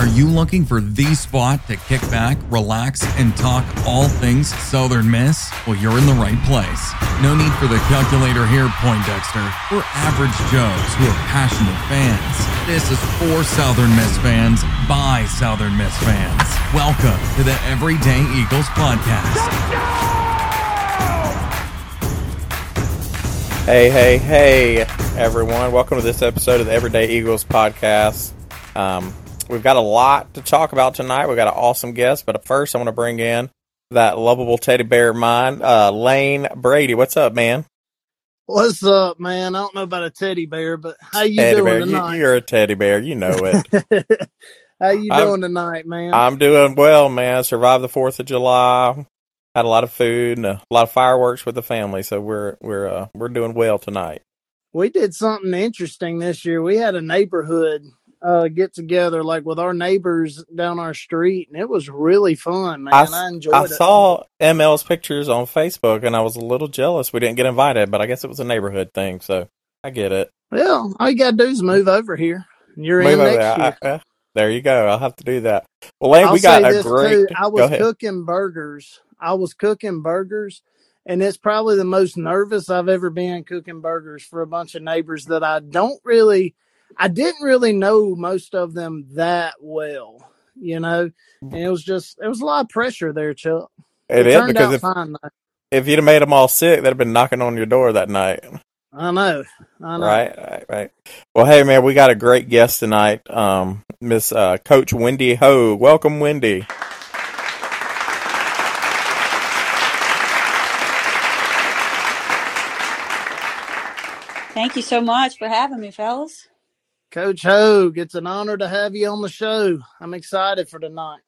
Are you looking for the spot to kick back, relax, and talk all things Southern Miss? Well, you're in the right place. No need for the calculator here, Poindexter. We're average Joes who are passionate fans. This is for Southern Miss fans by Southern Miss fans. Welcome to the Everyday Eagles podcast. Hey, hey, hey, everyone. Welcome to this episode of the Everyday Eagles podcast. Um, we've got a lot to talk about tonight. We've got an awesome guest, but first, I want to bring in that lovable teddy bear of mine, uh, Lane Brady. What's up, man? What's up, man? I don't know about a teddy bear, but how you teddy doing bear. tonight? You, are a teddy bear. You know it. how you I'm- doing tonight, man? I'm doing well, man. Survived the Fourth of July. Had a lot of food and a lot of fireworks with the family, so we're we're uh, we're doing well tonight. we did something interesting this year. We had a neighborhood uh, get together, like with our neighbors down our street, and it was really fun, man. I I, enjoyed I it. saw ML's pictures on Facebook, and I was a little jealous we didn't get invited, but I guess it was a neighborhood thing, so I get it. Well, all you gotta do is move over here. and You're Move in next there. year. I- I- there you go. I'll have to do that. Well, Lane, I'll we got a great. too. I was cooking burgers. I was cooking burgers, and it's probably the most nervous I've ever been cooking burgers for a bunch of neighbors that I don't really, I didn't really know most of them that well, you know. And it was just, it was a lot of pressure there, Chuck. It It is turned because out if fine. Though. if you'd have made them all sick, they'd have been knocking on your door that night. I know, I know. Right, right, right. Well, hey, man, we got a great guest tonight, um, Miss uh, Coach Wendy Hogue. Welcome, Wendy. Thank you so much for having me, fellas. Coach Hogue, it's an honor to have you on the show. I'm excited for tonight.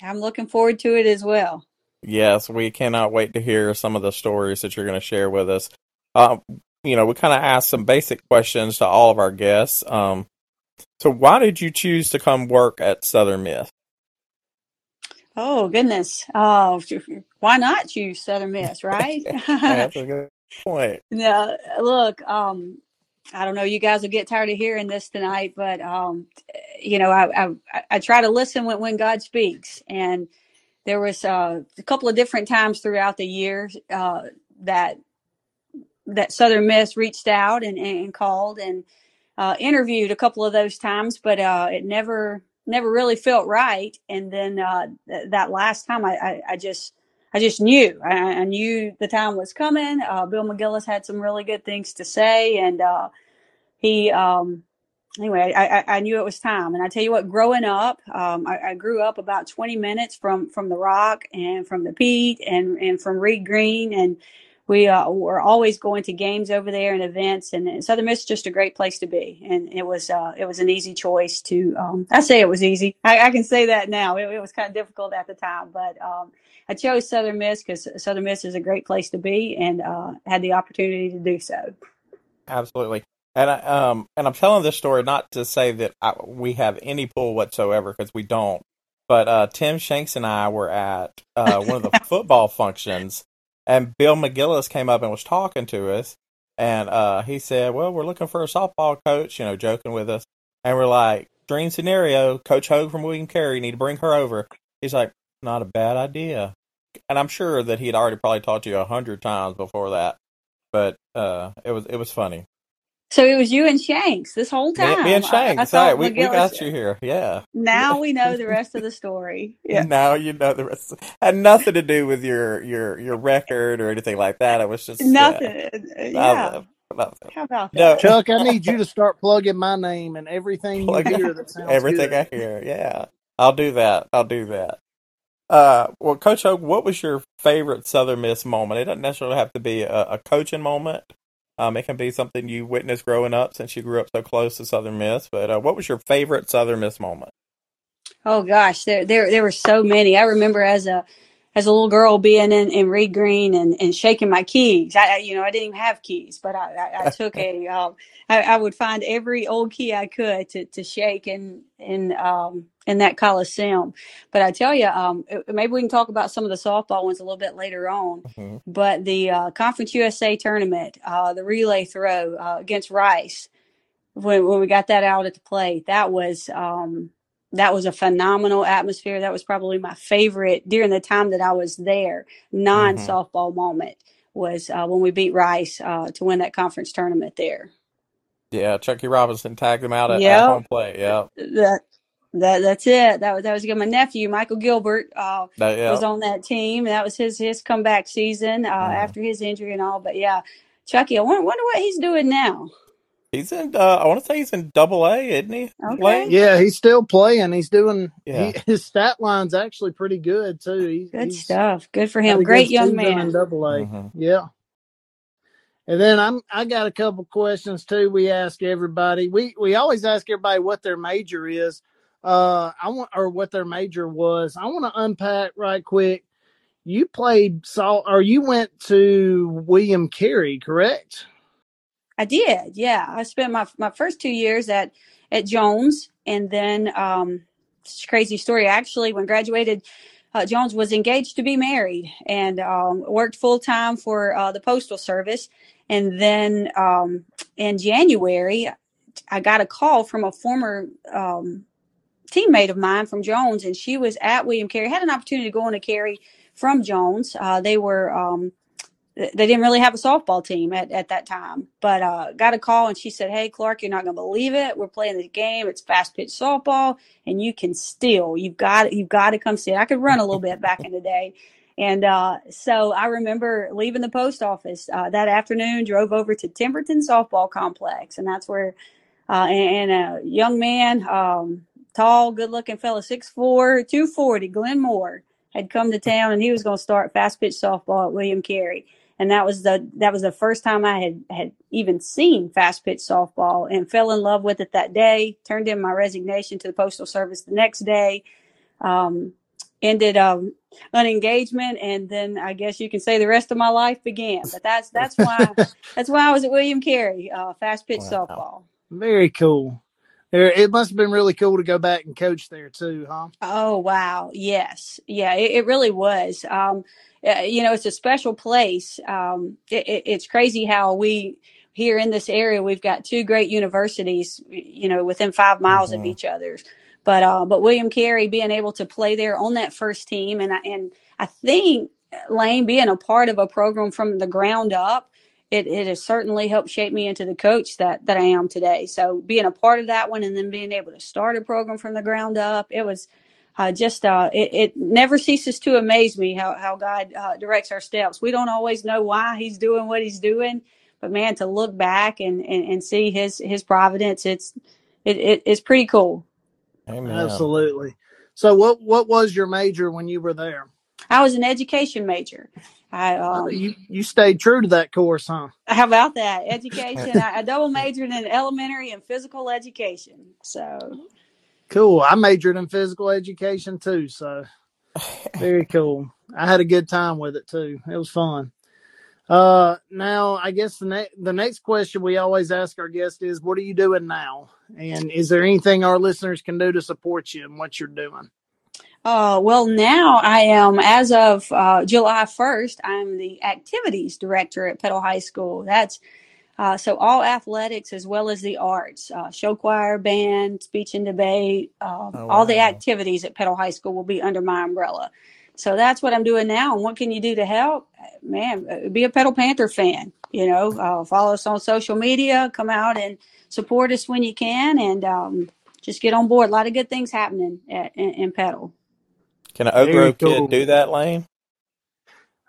I'm looking forward to it as well. Yes, we cannot wait to hear some of the stories that you're going to share with us. Um, you know, we kind of asked some basic questions to all of our guests. Um, so, why did you choose to come work at Southern Miss? Oh goodness. Oh, why not choose Southern Miss, right? That's a good point. no, look, um, I don't know. You guys will get tired of hearing this tonight, but um, you know, I, I I try to listen when when God speaks, and there was uh, a couple of different times throughout the year uh, that that Southern Miss reached out and, and called and uh, interviewed a couple of those times, but uh, it never never really felt right. And then uh, th- that last time, I, I, I just I just knew I, I knew the time was coming. Uh, Bill McGillis had some really good things to say, and uh, he um, anyway I, I, knew it was time. And I tell you what, growing up, um, I, I grew up about 20 minutes from from the Rock and from the Pete and and from Reed Green and we uh, were always going to games over there and events and southern miss is just a great place to be and it was uh, it was an easy choice to um, i say it was easy i, I can say that now it, it was kind of difficult at the time but um, i chose southern miss because southern miss is a great place to be and uh, had the opportunity to do so Absolutely. And I, um and I'm telling this story not to say that I, we have any pull whatsoever because we don't. But uh, Tim Shanks and I were at uh, one of the football functions, and Bill McGillis came up and was talking to us, and uh, he said, "Well, we're looking for a softball coach," you know, joking with us, and we're like, "Dream scenario, Coach Hogue from William Carey, need to bring her over." He's like, "Not a bad idea," and I'm sure that he'd already probably talked to you a hundred times before that, but uh, it was it was funny. so it was you and shanks this whole time me and Shanks, I right? thought We, we got you here, yeah. now we know the rest of the story yeah Now you know the rest. Had nothing to do with your your your record or anything like that. It was just nothing yeah Nothing. Nothing. how about No. Chuck, I need you to start plugging my name and everything you hear that sounds Everything good. I hear, yeah. I'll do that. I'll do that. Uh, well, Coach Hogue, what was your favorite Southern Miss moment? It doesn't necessarily have to be a, a coaching moment. Um, it can be something you witnessed growing up since you grew up so close to Southern Miss. But uh, what was your favorite Southern Miss moment? Oh gosh, there there there were so many. I remember as a as a little girl being in, in Reed Green and, and shaking my keys. I I- you know I didn't even have keys, but I I, I took a um I, I would find every old key I could to, to shake in in um in that Coliseum. But I tell you, um maybe we can talk about some of the softball ones a little bit later on. Mhm. But the uh, Conference USA tournament, uh, the relay throw uh, against Rice, when when we got that out at the plate, that was um that was a phenomenal atmosphere. That was probably my favorite during the time that I was there. Non softball moment was uh, when we beat Rice uh, to win that conference tournament there. Yeah, Chucky Robinson tagged him out at, at home plate. Yeah, That that that's it. That was that was good. My nephew Michael Gilbert uh, that, yeah. was on that team. That was his his comeback season uh, Mhm. after his injury and all. But yeah, Chucky, I wonder, wonder what he's doing now. He's in. Uh, I want to say he's in Double A, isn't he? Okay. Lane? Yeah, he's still playing. He's doing. Yeah. He, his stat line's actually pretty good too. He, Good he's stuff. Good for him. Great young season in man. Double A. Mhm. Yeah. And then I'm I got a couple questions too. We ask everybody. We we always ask everybody what their major is. Uh, I want or what their major was. I want to unpack right quick. You played salt or you went to William Carey, correct? I did. Yeah, I spent my my first two years at at Jones, and then um, crazy story. Actually, when graduated, uh, Jones was engaged to be married and um, worked full time for uh, the postal service. And then um, in January, I got a call from a former um, teammate of mine from Jones, and she was at William Carey. Had an opportunity to go on to Carey from Jones. Uh, they were um, they didn't really have a softball team at, at that time, but uh, got a call and she said, "Hey, Clark, you're not going to believe it. We're playing the game. It's fast pitch softball, and you can steal. you've got you've got to come see it. I could run a little bit back in the day." And uh, so I remember leaving the post office uh, that afternoon, drove over to Timberton Softball Complex, and that's where uh, and, and a young man, um, tall, good looking fella, 6'4, 240, Glenn Moore, had come to town and he was going to start fast pitch softball at William Carey. And that was the that was the first time I had had even seen fast pitch softball and fell in love with it that day. Turned in my resignation to the postal service the next day. Um, ended um, an engagement, and then I guess you can say the rest of my life began. But that's that's why that's why I was at William Carey, uh, fast pitch Wow. softball. Very cool. It must have been really cool to go back and coach there too, huh? Oh wow, yes, yeah, it, it really was. Um, uh, you know, it's a special place. Um, it, it, it's crazy how we here in this area we've got two great universities. You know, within five miles of Mhm. each other's. But uh, but William Carey being able to play there on that first team, and I, and I think Lane being a part of a program from the ground up, it, it has certainly helped shape me into the coach that that I am today. So being a part of that one, and then being able to start a program from the ground up, it was uh, just uh, it, it never ceases to amaze me how how God uh, directs our steps. We don't always know why He's doing what He's doing, but man, to look back and and, and see His His providence, it's it, it it's pretty cool. Amen. Absolutely. So, what what was your major when you were there? I was an education major. I um, you you stayed true to that course, huh? how about that education? I, I double majored in elementary and physical education. So Cool. I majored in physical education too, so very cool. I had a good time with it too. It was fun. Uh, now I guess the next the next question we always ask our guest is, "What are you doing now?" And is there anything our listeners can do to support you in what you're doing? Uh, well, now I am, as of uh, July 1st, I'm the activities director at Petal High School. That's uh, so all athletics as well as the arts, uh, show choir, band, speech and debate, uh, Oh, all the activities at Petal High School will be under my umbrella. So that's what I'm doing now. And what can you do to help? Man, uh, be a Petal Panther fan. You know, uh, follow us on social media, come out and support us when you can, and um, just get on board. A lot of good things happening at, in, in Petal. Can an Oak Very Grove cool. kid do that, Lane?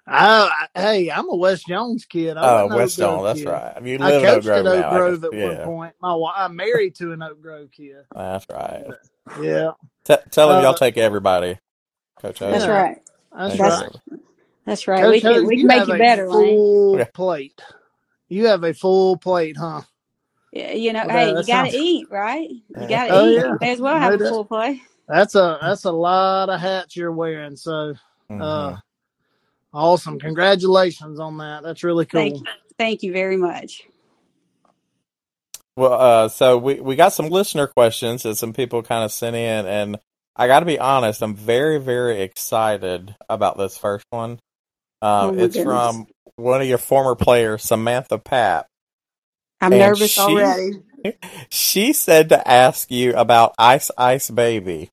I, I hey, I'm a West Jones kid. I Oh, wasn't an West Oak Grove Stone. That's kid. right. You I live in Oak coached Grove at Oak now. I Grove guess. at one Yeah, point. My wi- I'm married to an Oak Grove kid. that's right. Yeah, T- tell him Uh, y'all take everybody, Coach That's Oak. Yeah. right. that's Thank That's right. you. that's right. We Coach can Hogue, we can you make have you a better, Lane. full Yeah. plate. You have a full plate, huh? Yeah, You know, Well, hey, that, you that gotta sounds. eat, right? You Yeah. gotta Oh eat. yeah, may as well no have a doubt. full play. That's a that's a lot of hats you're wearing. So, hmm uh, awesome! Congratulations on that. That's really Thank cool. you. Thank you very much. Well, uh, so we, we got some listener questions that some people kind of sent in, and I got to be honest, I'm very, very excited about this first one. Oh Um, my it's goodness. from one of your former players, Samantha Papp, I'm and nervous she already. she said to ask you about Ice Ice Baby.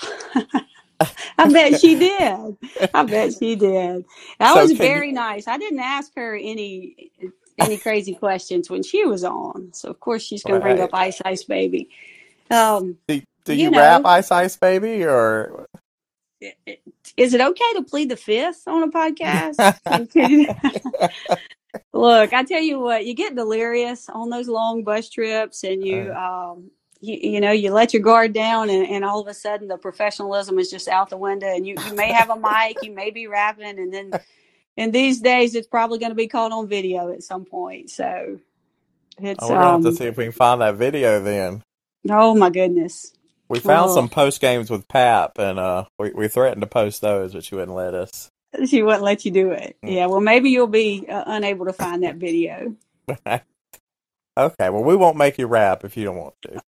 I bet she did. I bet she did. That So was can you? very nice. I didn't ask her any any crazy questions when she was on, so of course she's going to bring Right. up Ice Ice Baby. Um, Do, do you you rap know, Ice Ice Baby or? i- i- is it okay to plead the fifth on a podcast? Look, I tell you what, you get delirious on those long bus trips and you, Uh, um, you, you know, you let your guard down and, and all of a sudden the professionalism is just out the window and you, you may have a mic, you may be rapping and then in these days it's probably going to be caught on video at some point. So it's, oh, we're to um, see if we can find that video then. oh my goodness. We found Oh, some post games with Papp, and uh, we we threatened to post those, but she wouldn't let us. she wouldn't let you do it. Mm. Yeah. Well, maybe you'll be uh, unable to find that video. okay, well, we won't make you rap if you don't want to.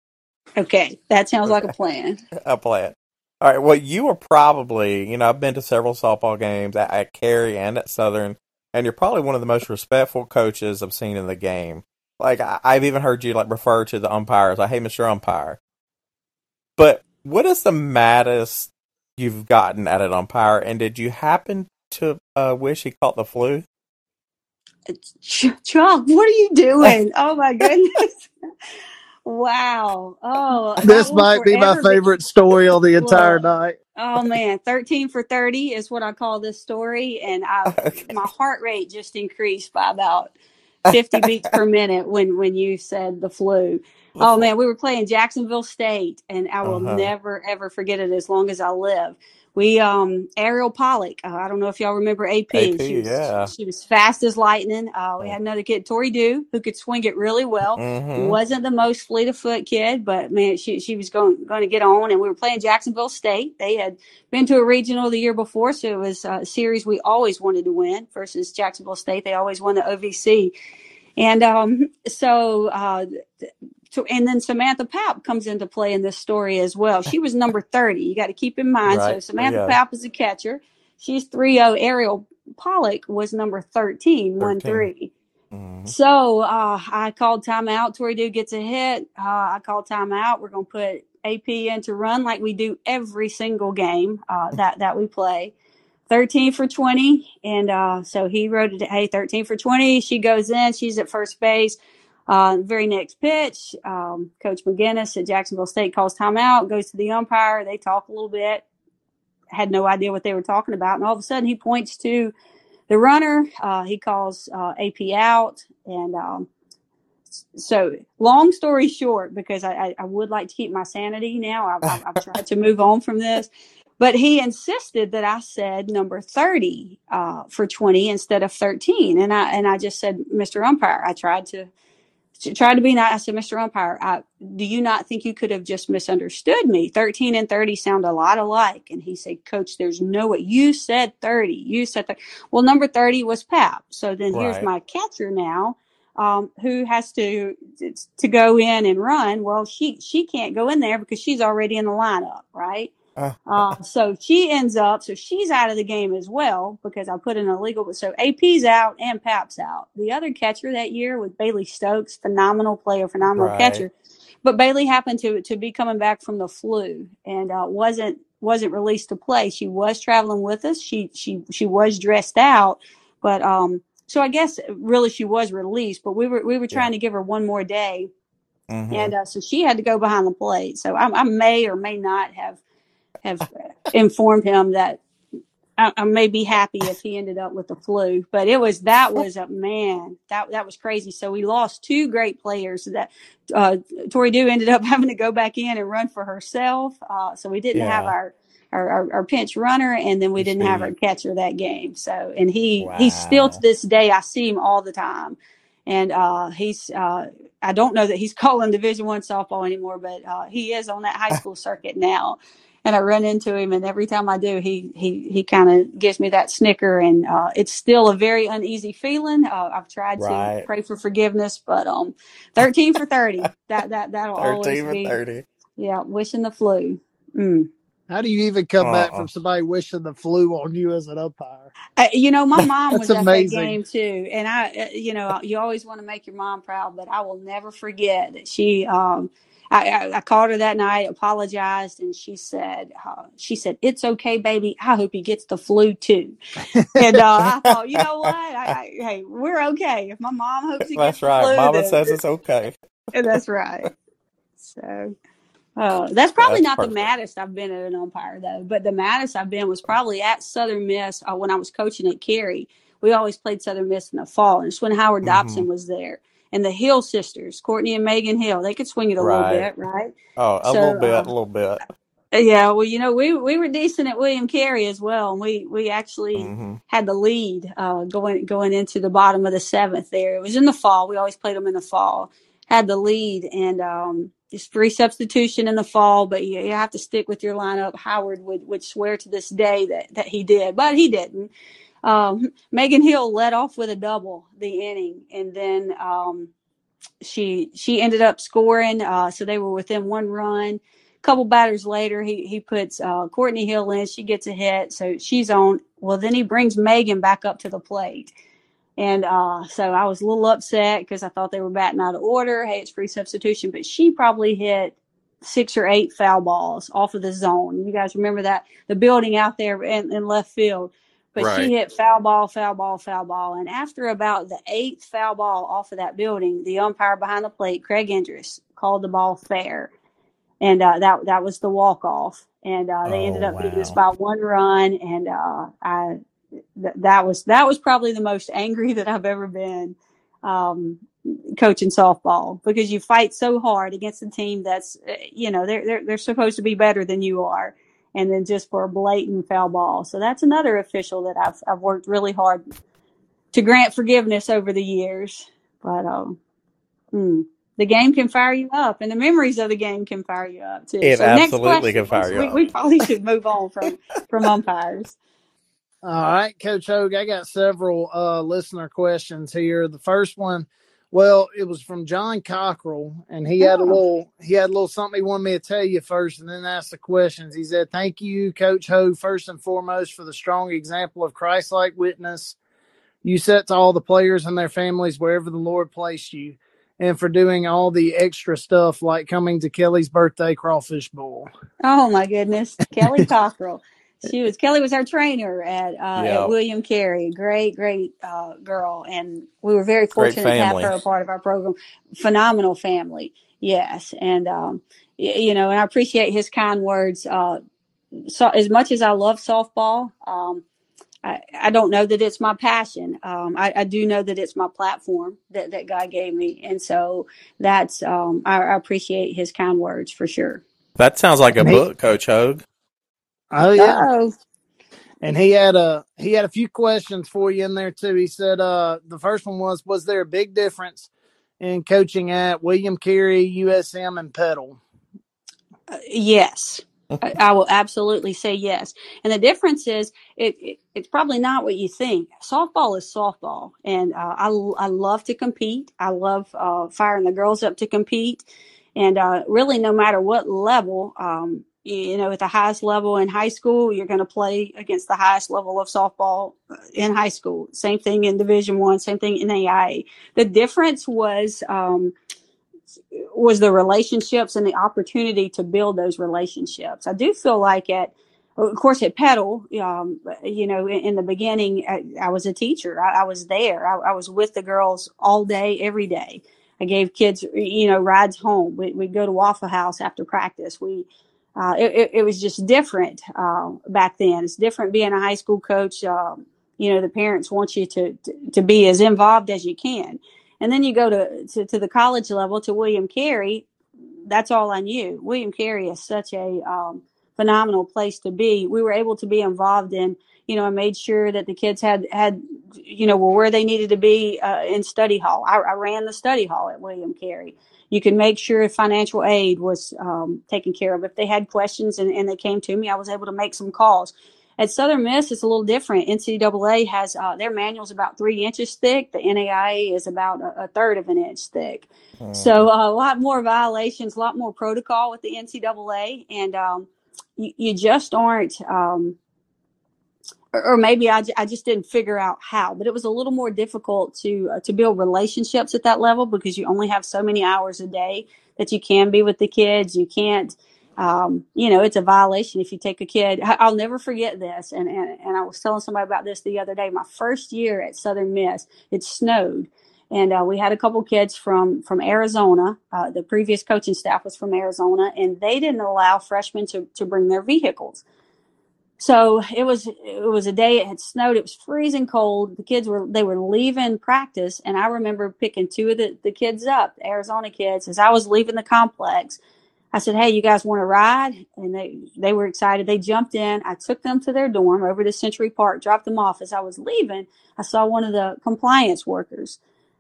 Okay. That sounds like a plan. Play it. All right. Well, you were probably, you know, I've been to several softball games at, at Carey and at Southern, and you're probably one of the most respectful coaches I've seen in the game. Like I, I've even heard you like refer to the umpires like, "Hey, Mister Umpire." But what is the maddest you've gotten at an umpire? And did you happen to uh, wish he caught the flu? Chuck, what are you doing? Oh my goodness. Wow. Oh, This might be my forever be. favorite story on the entire Look, night. oh man, 13 for 30 is what I call this story. And I, my heart rate just increased by about 50 beats per minute when, when you said the flu. Oh man, we were playing Jacksonville State and I will Uh-huh. never ever forget it as long as I live. We um Ariel Pollock, uh, I don't know if y'all remember AP. AP, She was yeah. she was fast as lightning. Uh, we had another kid, Tori Dew, who could swing it really well. Mm-hmm. Wasn't the most fleet of foot kid, but man, she she was going going to get on. And we were playing Jacksonville State. They had been to a regional the year before, so it was a series we always wanted to win. Versus Jacksonville State, they always won the OVC. And um, so, uh, so, and then Samantha Papp comes into play in this story as well. She was number 30. You got to keep in mind. So Samantha Yeah. Papp is a catcher. She's 3 0. Ariel Pollock was number 13, 1 3. Mm-hmm. So uh, I called timeout. Tori Dew gets a hit. Uh, I called timeout. We're going to put AP in to run like we do every single game uh, that, that we play. 13 for 20. And uh, so he wrote it, hey, 13 for 20. She goes in. She's at first base. Uh, very next pitch, um, Coach McGinnis at Jacksonville State calls timeout, goes to the umpire. They talk a little bit. Had no idea what they were talking about. And all of a sudden he points to the runner. Uh, he calls uh, AP out. And um, so, long story short, because I, I, would like to keep my sanity now, I've, I've, I've tried to move on from this. But he insisted that I said number 30 uh, for 20 instead of 13. And I, and I just said, Mr. Umpire, I tried to try to be nice. I said, Mr. Umpire, I, do you not think you could have just misunderstood me? 13 and 30 sound a lot alike. And he said, Coach, there's no way. You said 30. You said 30. Well, number 30 was Papp. So then here's my catcher now. Um, who has to to go in and run? Well, she she can't go in there because she's already in the lineup, right? Uh, Uh, so she ends up, so she's out of the game as well because I put in a legal. So AP's out and Papp's out. The other catcher that year was Bailey Stokes, phenomenal player, phenomenal right. catcher. But Bailey happened to to be coming back from the flu and uh, wasn't wasn't released to play. She was traveling with us. She she she was dressed out, but um. So I guess really she was released, but we were we were Yeah. trying to give her one more day Mm-hmm. and uh, so she had to go behind the plate. So I, I may or may not have have informed him that I, I may be happy if he ended up with the flu. But it was that was a man that that was crazy. So we lost two great players. That uh, Tori Dew ended up having to go back in and run for herself. Uh, so we didn't have our. Our, our, our pinch runner, and then we didn't have our catcher that game. So, and he he's still to this day. I see him all the time, and uh, he's uh, I don't know that he's calling Division One softball anymore, but uh, he is on that high school circuit now. And I run into him, and every time I do, he he he kind of gives me that snicker, and uh, it's still a very uneasy feeling. Uh, I've tried to pray for forgiveness, but um, thirteen for thirty, that that that'll always 13 for be 30. yeah, wishing the flu. Mm. How do you even come back Uh-uh. from somebody wishing the flu on you as an umpire? Uh, you know, my mom That's was at that amazing. game too, and I, uh, you know, you always want to make your mom proud, but I will never forget that she. Um, I, I, I called her that night, apologized, and she said, uh, "She said it's okay, baby. I hope he gets the flu too." And uh, I thought, you know what? I, I, hey, we're okay. If my mom hopes he That's gets the right. flu, Mama then says it's okay. that's right. So. Uh, that's probably That's not the maddest I've been at an umpire though, but the maddest I've been was probably at Southern Miss uh, when I was coaching at Carey. We always played Southern Miss in the fall, and it's when Howard hmm Dobson was there. And the Hill sisters, Courtney and Megan Hill, they could swing it a little Right. bit, right? Oh, a So, little bit, a uh, little bit. yeah, well, you know, we we were decent at William Carey as well, and we we actually hmm had the lead uh, going going into the bottom of the seventh. There, it was in the fall. We always played them in the fall. Had the lead, and um, just free substitution in the fall, but you, you have to stick with your lineup. Howard would would swear to this day that that he did, but he didn't. Um, Megan Hill led off with a double the inning, and then um, she she ended up scoring. Uh, so they were within one run. A couple batters later, he he puts uh, Courtney Hill in. She gets a hit, so she's on. Well, then he brings Megan back up to the plate, and uh, so I was a little upset because I thought they were batting out of order. Hey, it's free substitution, but she probably hit six or eight foul balls off of the zone. You guys remember that the building out there in, in left field. But Right. she hit foul ball, foul ball, foul ball. And after about the eighth foul ball off of that building, the umpire behind the plate, Craig Andrus, called the ball fair. And uh, that that was the walk off. And uh, they ended Oh, up beating us by one run. And uh, I th- that was that was probably the most angry that I've ever been um, coaching softball because you fight so hard against a team that's uh, you know they're they're they're supposed to be better than you are, and then just for a blatant foul ball. So that's another official that I've I've worked really hard to grant forgiveness over the years. But um, hmm, the game can fire you up, and the memories of the game can fire you up too. It So absolutely question, can fire you we, up. we probably should move on from from umpires. All right, Coach Hogue, I got several uh, listener questions here. The first one, well, it was from John Cockrell, and he had a Oh. little he had a little something he wanted me to tell you first, and then ask the questions. He said, "Thank you, Coach Hogue, first and foremost for the strong example of Christ-like witness you set to all the players and their families wherever the Lord placed you." And for doing all the extra stuff like coming to Kelly's birthday crawfish bowl. Oh my goodness, Kelly Cockrell. She was Kelly was our trainer at uh, Yeah. at William Carey. Great, great uh, girl, and we were very fortunate to have her a part of our program. Phenomenal family, yes, and um, y- you know, and I appreciate his kind words. Uh, so as much as I love softball, um, I, I don't know that it's my passion. Um, I, I do know that it's my platform that, that God gave me, and so that's um, I, I appreciate his kind words for sure. That sounds like a And book, Coach Hogue. Oh yeah. Oh, And he had a he had a few questions for you in there too. He said uh the first one was was there a big difference in coaching at William Carey, USM, and Petal? Uh, yes. I, I will absolutely say yes. And the difference is it, it it's probably not what you think. Softball is softball. And uh, I, I love to compete. I love uh, firing the girls up to compete. And uh, really, no matter what level, um, you know, at the highest level in high school, you're going to play against the highest level of softball in high school. Same thing in Division One. Same thing in AIA. The difference was um, was the relationships and the opportunity to build those relationships. I do feel like at, of course, at Petal, um, you know, in, in the beginning, I, I was a teacher. I, I was there. I, I was with the girls all day, every day. I gave kids, you know, rides home. We, we'd go to Waffle House after practice. We, uh, it, it, it was just different uh, back then. It's different being a high school coach. Um, you know, the parents want you to, to, to be as involved as you can. And then you go to, to, to the college level to William Carey. That's all I knew. William Carey is such a um, phenomenal place to be. We were able to be involved in, you know, I made sure that the kids had, had, you know, were where they needed to be uh, in study hall. I, I ran the study hall at William Carey. You can make sure if financial aid was um, taken care of. If they had questions and, and they came to me, I was able to make some calls. At Southern Miss, it's a little different. NCAA has uh, their manual's about three inches thick. The NAIA is about a, a third of an inch thick. So uh, a lot more violations, a lot more protocol with the NCAA, and um, you, you just aren't. Um, or maybe I, I just didn't figure out how, but it was a little more difficult to uh, to build relationships at that level because you only have so many hours a day that you can be with the kids. You can't, um, you know, it's a violation if you take a kid. I'll never forget this, and, and and I was telling somebody about this the other day. My first year at Southern Miss, it snowed, and uh, we had a couple kids from from Arizona. Uh, the previous coaching staff was from Arizona, and they didn't allow freshmen to to bring their vehicles. So it was it was a day it had snowed. It was freezing cold. The kids were they were leaving practice, and I remember picking two of the, the kids up, the Arizona kids, as I was leaving the complex. I said, "Hey, you guys want to ride?" And they they were excited. They jumped in. I took them to their dorm over to Century Park, dropped them off. As I was leaving, I saw one of the compliance workers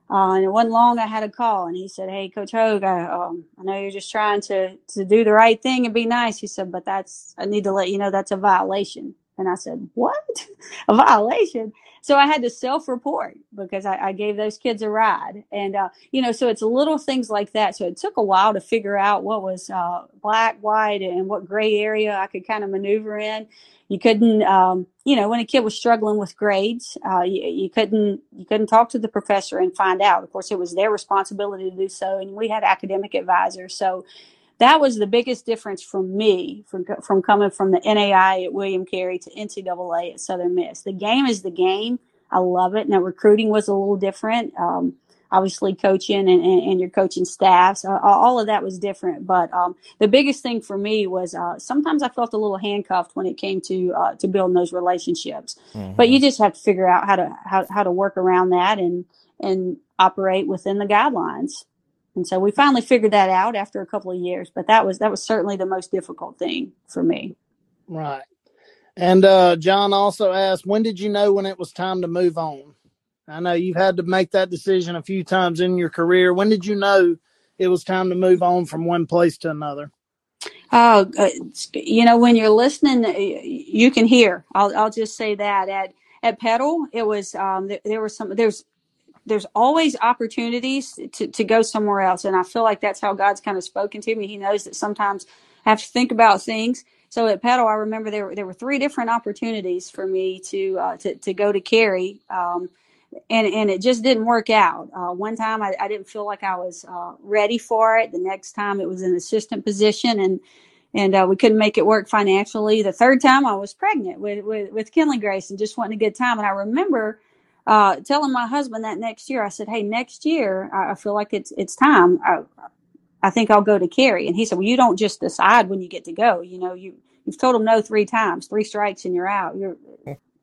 uh, and it wasn't long I had a call and he said, Hey, Coach Hogue, I, um, I know you're just trying to, to do the right thing and be nice. He said, but that's, I need to let you know that's a violation. And I said, what? a violation? So I had to self report because I, I, gave those kids a ride. And, uh, you know, so it's little things like that. So it took a while to figure out what was, uh, black, white and what gray area I could kind of maneuver in you couldn't um, you know when a kid was struggling with grades uh, you, you, couldn't you couldn't talk to the professor and find out of course it was their responsibility to do so and we had academic advisors so that was the biggest difference for me from, from coming from the NAI at William Carey to NCAA at Southern Miss. The game is the game. I love it. Now recruiting was a little different. Um, obviously coaching and, and, and your coaching staffs. Uh, all of that was different. But um, the biggest thing for me was uh, sometimes I felt a little handcuffed when it came to uh, to building those relationships. Mm-hmm. But you just have to figure out how to how, how to work around that and and operate within the guidelines. And so we finally figured that out after a couple of years. But that was that was certainly the most difficult thing for me. Right. And uh, John also asked, when did you know when it was time to move on? I know you've had to make that decision a few times in your career. When did you know it was time to move on from one place to another? Oh, uh, you know, when you're listening, you can hear. I'll, I'll just say that at at Petal, it was um, there, there was some there's there's always opportunities to, to go somewhere else, and I feel like that's how God's kind of spoken to me. He knows that sometimes I have to think about things. So at Petal, I remember there were, there were three different opportunities for me to uh, to to go to Carey. Um, and and it just didn't work out. Uh, one time I, I, didn't feel like I was uh, ready for it. The next time it was an assistant position, and and uh, we couldn't make it work financially. The third time I was pregnant with with, with Kinley Grace and just wanting a good time. And I remember uh, telling my husband that next year I said, "Hey, next year I, I feel like it's it's time. I, I think I'll go to Carey." And he said, "Well, you don't just decide when you get to go. You know, you." You've told him no three times, three strikes and you're out. You're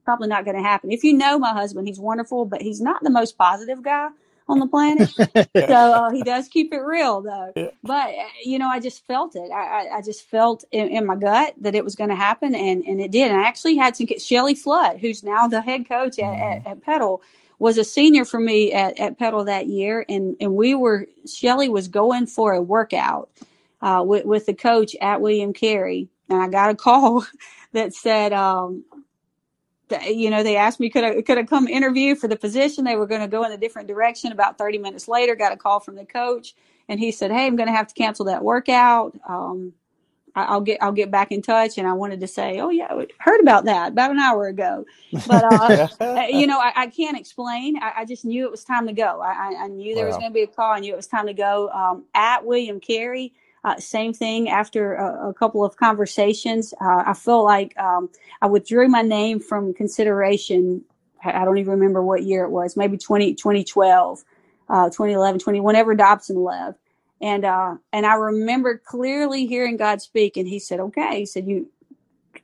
probably not going to happen. If you know my husband, he's wonderful, but he's not the most positive guy on the planet. so uh, he does keep it real, though. Yeah. But uh, you know, I just felt it. I, I, I just felt in, in, my gut that it was going to happen, and and it did. And I actually had some Shelly Flood, who's now the head coach at, at, mm-hmm. at Petal, was a senior for me at, at Petal that year, and and we were Shelly was going for a workout uh, with with the coach at William Carey, and I got a call that said. Um, you know, they asked me could I could I come interview for the position. They were going to go in a different direction. About 30 minutes later, got a call from the coach, and he said, "Hey, I'm going to have to cancel that workout. Um, I, will get I'll get back in touch." And I wanted to say, "Oh yeah, I heard about that about an hour ago," but uh, uh, you know, I, I can't explain. I, I, just knew it was time to go. I, I knew there wow. was going to be a call. I knew it was time to go. Um, at William Carey, uh, same thing after a, a couple of conversations. Uh, I felt like um, I withdrew my name from consideration. I don't even remember what year it was, maybe 20, 2012, uh, 2011, 20, whenever Dobson left. And, uh, and I remember clearly hearing God speak and he said, okay, he said, you,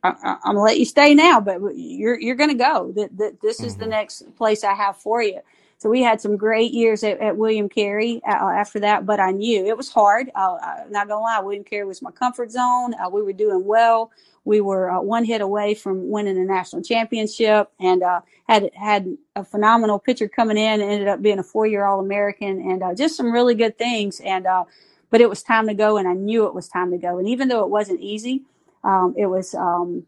I, am gonna let you stay now, but you're, you're going to go that, that this is mm-hmm. the next place I have for you. So we had some great years at, at William Carey uh, after that, but I knew it was hard. Uh, I'm not gonna lie, William Carey was my comfort zone. Uh, we were doing well. We were uh, one hit away from winning a national championship, and uh, had had a phenomenal pitcher coming in. And ended up being a four-year All-American, and uh, just some really good things. And but it was time to go, and I knew it was time to go. And even though it wasn't easy, um, it was um,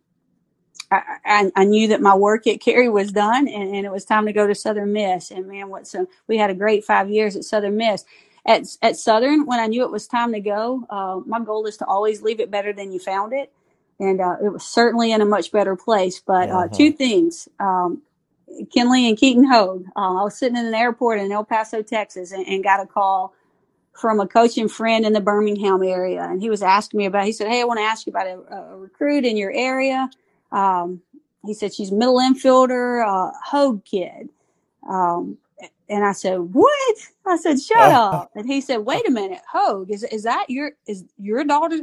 I, I, knew that my work at Carey was done and, and, it was time to go to Southern Miss. And man, what so we had a great five years at Southern Miss. At, at Southern, when I knew it was time to go, uh, my goal is to always leave it better than you found it. and uh, it was certainly in a much better place. But uh, two things. Um, Kinley and Keaton Hogue. Uh, I was sitting in an airport in El Paso, Texas, and, and got a call from a coaching friend in the Birmingham area, and he was asking me about. He said, "Hey, I want to ask you about a, a recruit in your area." Um, he said she's middle infielder, uh, Hogue kid. Um, and I said, "What?" I said, "Shut up." And he said, "Wait a minute, Hogue is is that your is your daughter?"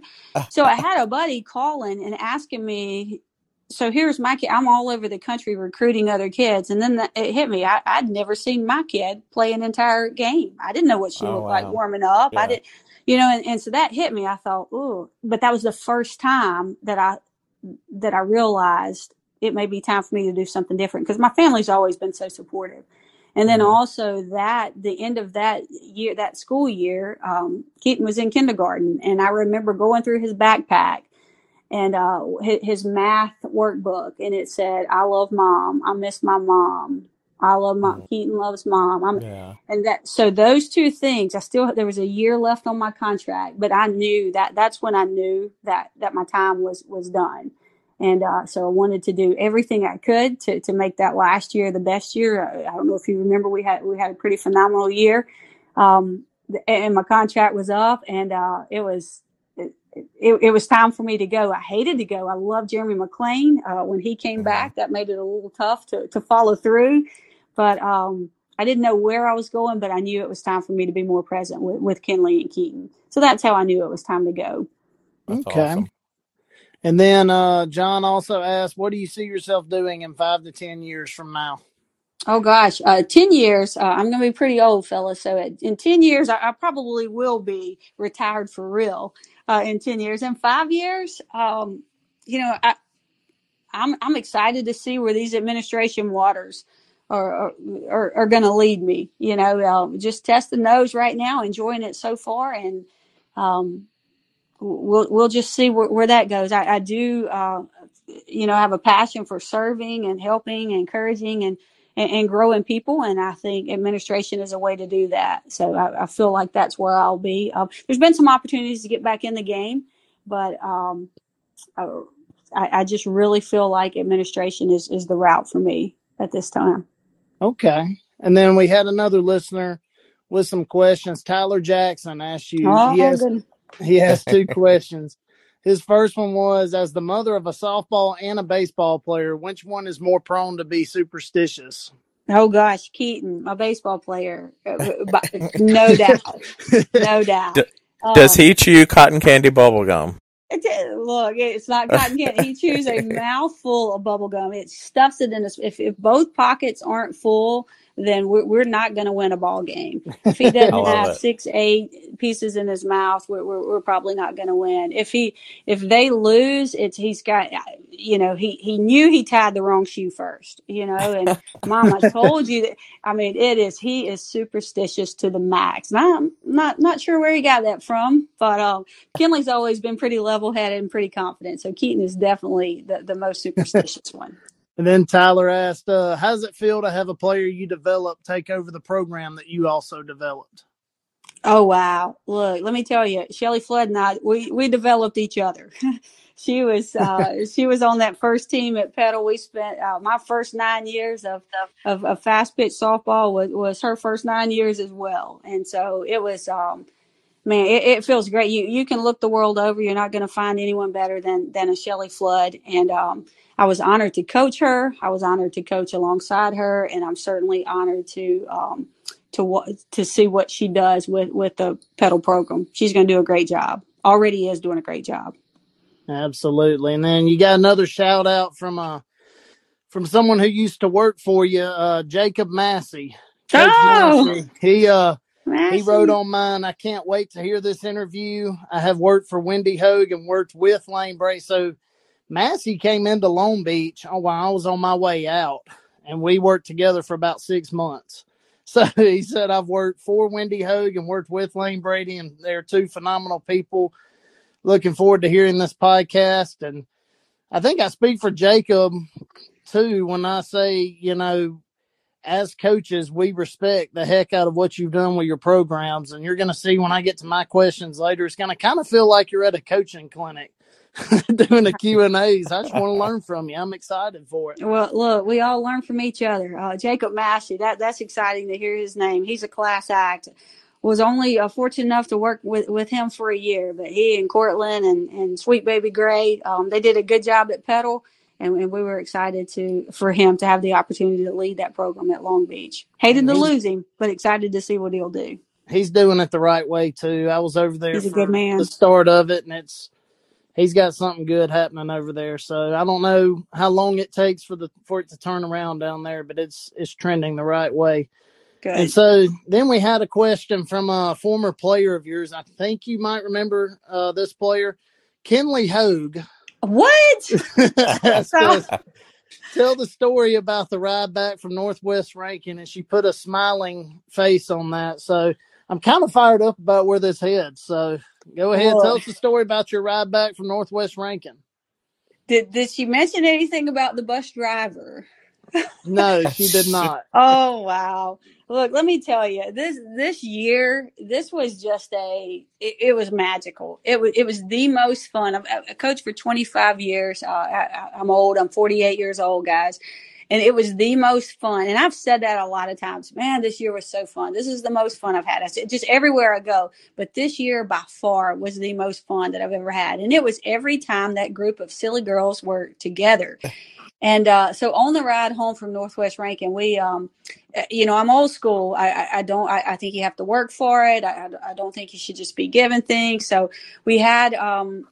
So I had a buddy calling and asking me. So here's my kid. I'm all over the country recruiting other kids, and then the, it hit me. I, I'd never seen my kid play an entire game. I didn't know what she Oh, looked like warming up. I didn't, you know, and, and so that hit me. I thought, "Ooh," but that was the first time that I that I realized it may be time for me to do something different because my family's always been so supportive. And then Mhm. also that the end of that year, that school year, um, Keaton was in kindergarten, and I remember going through his backpack and uh, his math workbook, and it said, "I love mom. I miss my mom. I love mom. Mhm. Keaton loves mom. I'm Yeah. and that so those two things i still there was a year left on my contract but i knew that that's when i knew that that my time was was done and uh, so i wanted to do everything i could to to make that last year the best year i, I don't know if you remember we had we had a pretty phenomenal year um and my contract was up and uh it was it, it, it was time for me to go. I hated to go. I loved Jeremy McClain. Uh, when he came Mhm. back, that made it a little tough to, to follow through. But um, I didn't know where I was going, but I knew it was time for me to be more present with, with Kinley and Keaton. So that's how I knew it was time to go. That's Okay. awesome. And then uh, John also asked, "What do you see yourself doing in five to ten years from now?" Oh gosh, uh, 10 years, uh, I'm going to be pretty old, fella. So at, in 10 years, I, I probably will be retired for real uh, in 10 years. In five years, um, you know, I, I'm, I'm excited to see where these administration waters are, are, are, going to lead me. You know, uh, just testing those right now, enjoying it so far. And, um, we'll we'll just see where, where that goes. I, I do, uh, you know, have a passion for serving and helping, encouraging, and, and and growing people, and I think administration is a way to do that. So I, I feel like that's where I'll be. Um, there's been some opportunities to get back in the game, but um, I, I just really feel like administration is is the route for me at this time. Okay. And then we had another listener with some questions. Tyler Jackson asked you. Oh, he has good. he has two questions. His first one was, as the mother of a softball and a baseball player, which one is more prone to be superstitious? Oh gosh, Keaton, my baseball player, uh, no doubt, no doubt. Does Um, he chew cotton candy bubble gum? It Look, it's not cotton candy. He chews a mouthful of bubble gum. It stuffs it in his. If, if both pockets aren't full, then we're, we're not going to win a ball game. If he doesn't have it. six, eight pieces in his mouth, we're, we're, we're probably not going to win. If he if they lose, it's he's got you know he he knew he tied the wrong shoe first. You know, and Mom, I told you that. I mean, it is he is superstitious to the max. And I'm not not sure where he got that from, but um. Kinley's always been pretty level headed and pretty confident. So Keaton is definitely the, the most superstitious one. And then Tyler asked, uh, "How does it feel to have a player you develop take over the program that you also developed?" Oh wow. Look, let me tell you, Shelly Flood and I we, we developed each other. she was uh, she was on that first team at Petal. We spent uh, my first nine years of, of, of fast pitch softball was, was her first nine years as well. And so it was um man, it, it feels great. You you can look the world over. You're not going to find anyone better than than a Shelley Flood. And um, I was honored to coach her. I was honored to coach alongside her, and I'm certainly honored to um, to to see what she does with with the Petal program. She's going to do a great job. Already is doing a great job. Absolutely. And then you got another shout out from uh from someone who used to work for you, uh, Jacob Massey. Coach Oh, Massey. He uh he wrote on mine, I can't wait to hear this interview. I have worked for Wendy Hogue and worked with Lane Bray. So Massey came into Long Beach oh, while I was on my way out, and we worked together for about six months. So he said, I've worked for Wendy Hogue and worked with Lane Brady, and they're two phenomenal people. Looking forward to hearing this podcast. And I think I speak for Jacob too when I say, you know, as coaches, we respect the heck out of what you've done with your programs. And you're going to see when I get to my questions later, it's going to kind of feel like you're at a coaching clinic. doing the Q and A's. I just want to learn from you. I'm excited for it. Well, look, we all learn from each other. Uh, Jacob Massey, that that's exciting to hear his name. He's a class act. Was only uh, fortunate enough to work with, with him for a year, but he and Cortland and, and Sweet Baby Gray, um, they did a good job at Petal, and, and, we were excited to for him to have the opportunity to lead that program at Long Beach. Hated to lose him, but excited to see what he'll do. He's doing it the right way too. I was over there He's a good man. the start of it, and it's he's got something good happening over there. So I don't know how long it takes for the for it to turn around down there, but it's it's trending the right way. Good. And so then we had a question from a former player of yours. I think you might remember uh, this player, Kinley Hogue. What? so, tell the story about the ride back from Northwest Rankin, and she put a smiling face on that. So I'm kind of fired up about where this heads. So go ahead, tell us the story about your ride back from Northwest Rankin. Did did she mention anything about the bus driver? No, she did not. Oh wow. Look, let me tell you, this this year, this was just a it, it was magical. It was it was the most fun. I've, I coached for 25 years. Uh, I, I'm old. I'm 48 years old, guys. And it was the most fun. And I've said that a lot of times. Man, this year was so fun. This is the most fun I've had. I said, just everywhere I go. But this year by far was the most fun that I've ever had. And it was every time that group of silly girls were together. And uh, so on the ride home from Northwest Rankin, we, um, eh, you know, I'm old school. I, I, I don't. I, I, think you have to work for it. I, I, don't think you should just be given things. So we had um,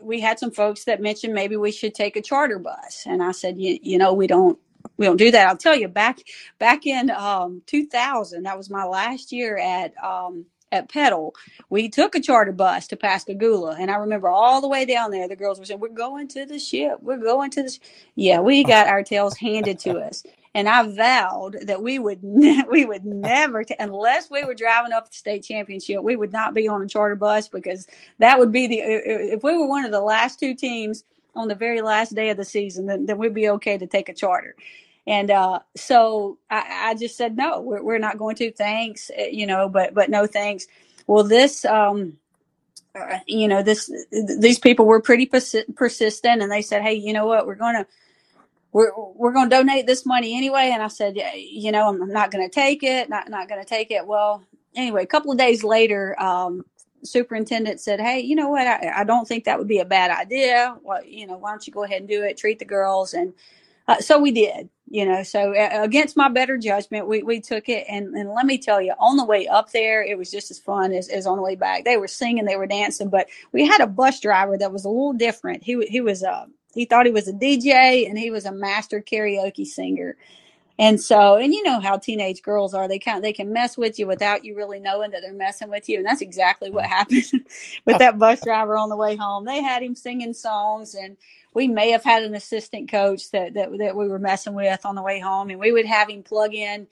we had some folks that mentioned maybe we should take a charter bus, and I said, you, you know, we don't we don't do that. I'll tell you back back in um, 2000, that was my last year at um, at Petal, we took a charter bus to Pascagoula. And I remember all the way down there, the girls were saying, We're going to the ship. We're going to the sh-. Yeah, we oh. got our tails handed to us. And I vowed that we would ne- we would never, t- unless we were driving up the state championship, we would not be on a charter bus because that would be the if we were one of the last two teams on the very last day of the season, then, then we'd be okay to take a charter. And uh, so I, I, just said no, we're, we're, not going to. Thanks, eh, you know, but but no thanks. Well, this, um, uh, you know, this these people were pretty persi- persistent, and they said, hey, you know what, we're going to we're we're going to donate this money anyway. And I said, you know, I'm, I'm not going to take it, not not going to take it. Well, anyway, a couple of days later, um, superintendent said, hey, you know what, I, I don't think that would be a bad idea. Well, you know, why don't you go ahead and do it? Treat the girls and uh, so we did, you know, so uh, against my better judgment, we, we took it. And, and let me tell you, on the way up there, it was just as fun as, as on the way back. They were singing, they were dancing, but we had a bus driver that was a little different. He, he was, uh, he thought he was a DJ and he was a master karaoke singer. And so, and you know how teenage girls are, they kind of, they can mess with you without you really knowing that they're messing with you. And that's exactly what happened with that bus driver on the way home. They had him singing songs and we may have had an assistant coach that, that, that we were messing with on the way home and we would have him plug in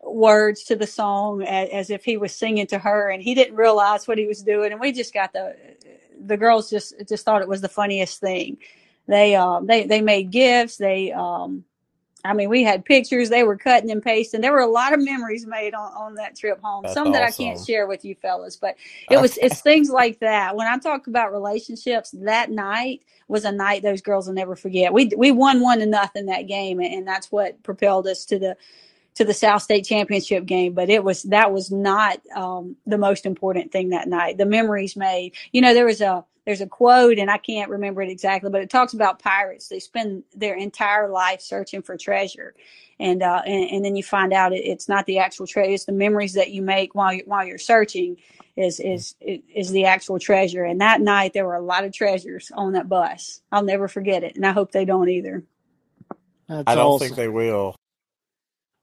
words to the song as, as if he was singing to her and he didn't realize what he was doing. And we just got the, the girls just, just thought it was the funniest thing. They, um, they, they made gifts. They, um, I mean, we had pictures. They were cutting and pasting. There were a lot of memories made on, on that trip home. That's Some that I can't share with you fellas, but it was it's things like that. When I talk about relationships, that night was a night those girls will never forget. We we won one to nothing that game, and that's what propelled us to the to the South State Championship game. But it was that was not um, the most important thing that night. The memories made. You know, there was a there's a quote and I can't remember it exactly, but it talks about pirates. They spend their entire life searching for treasure. And, uh, and, and then you find out it, it's not the actual treasure. It's the memories that you make while you, while you're searching is, is, is the actual treasure. And that night there were a lot of treasures on that bus. I'll never forget it. And I hope they don't either. That's I don't awesome. think they will.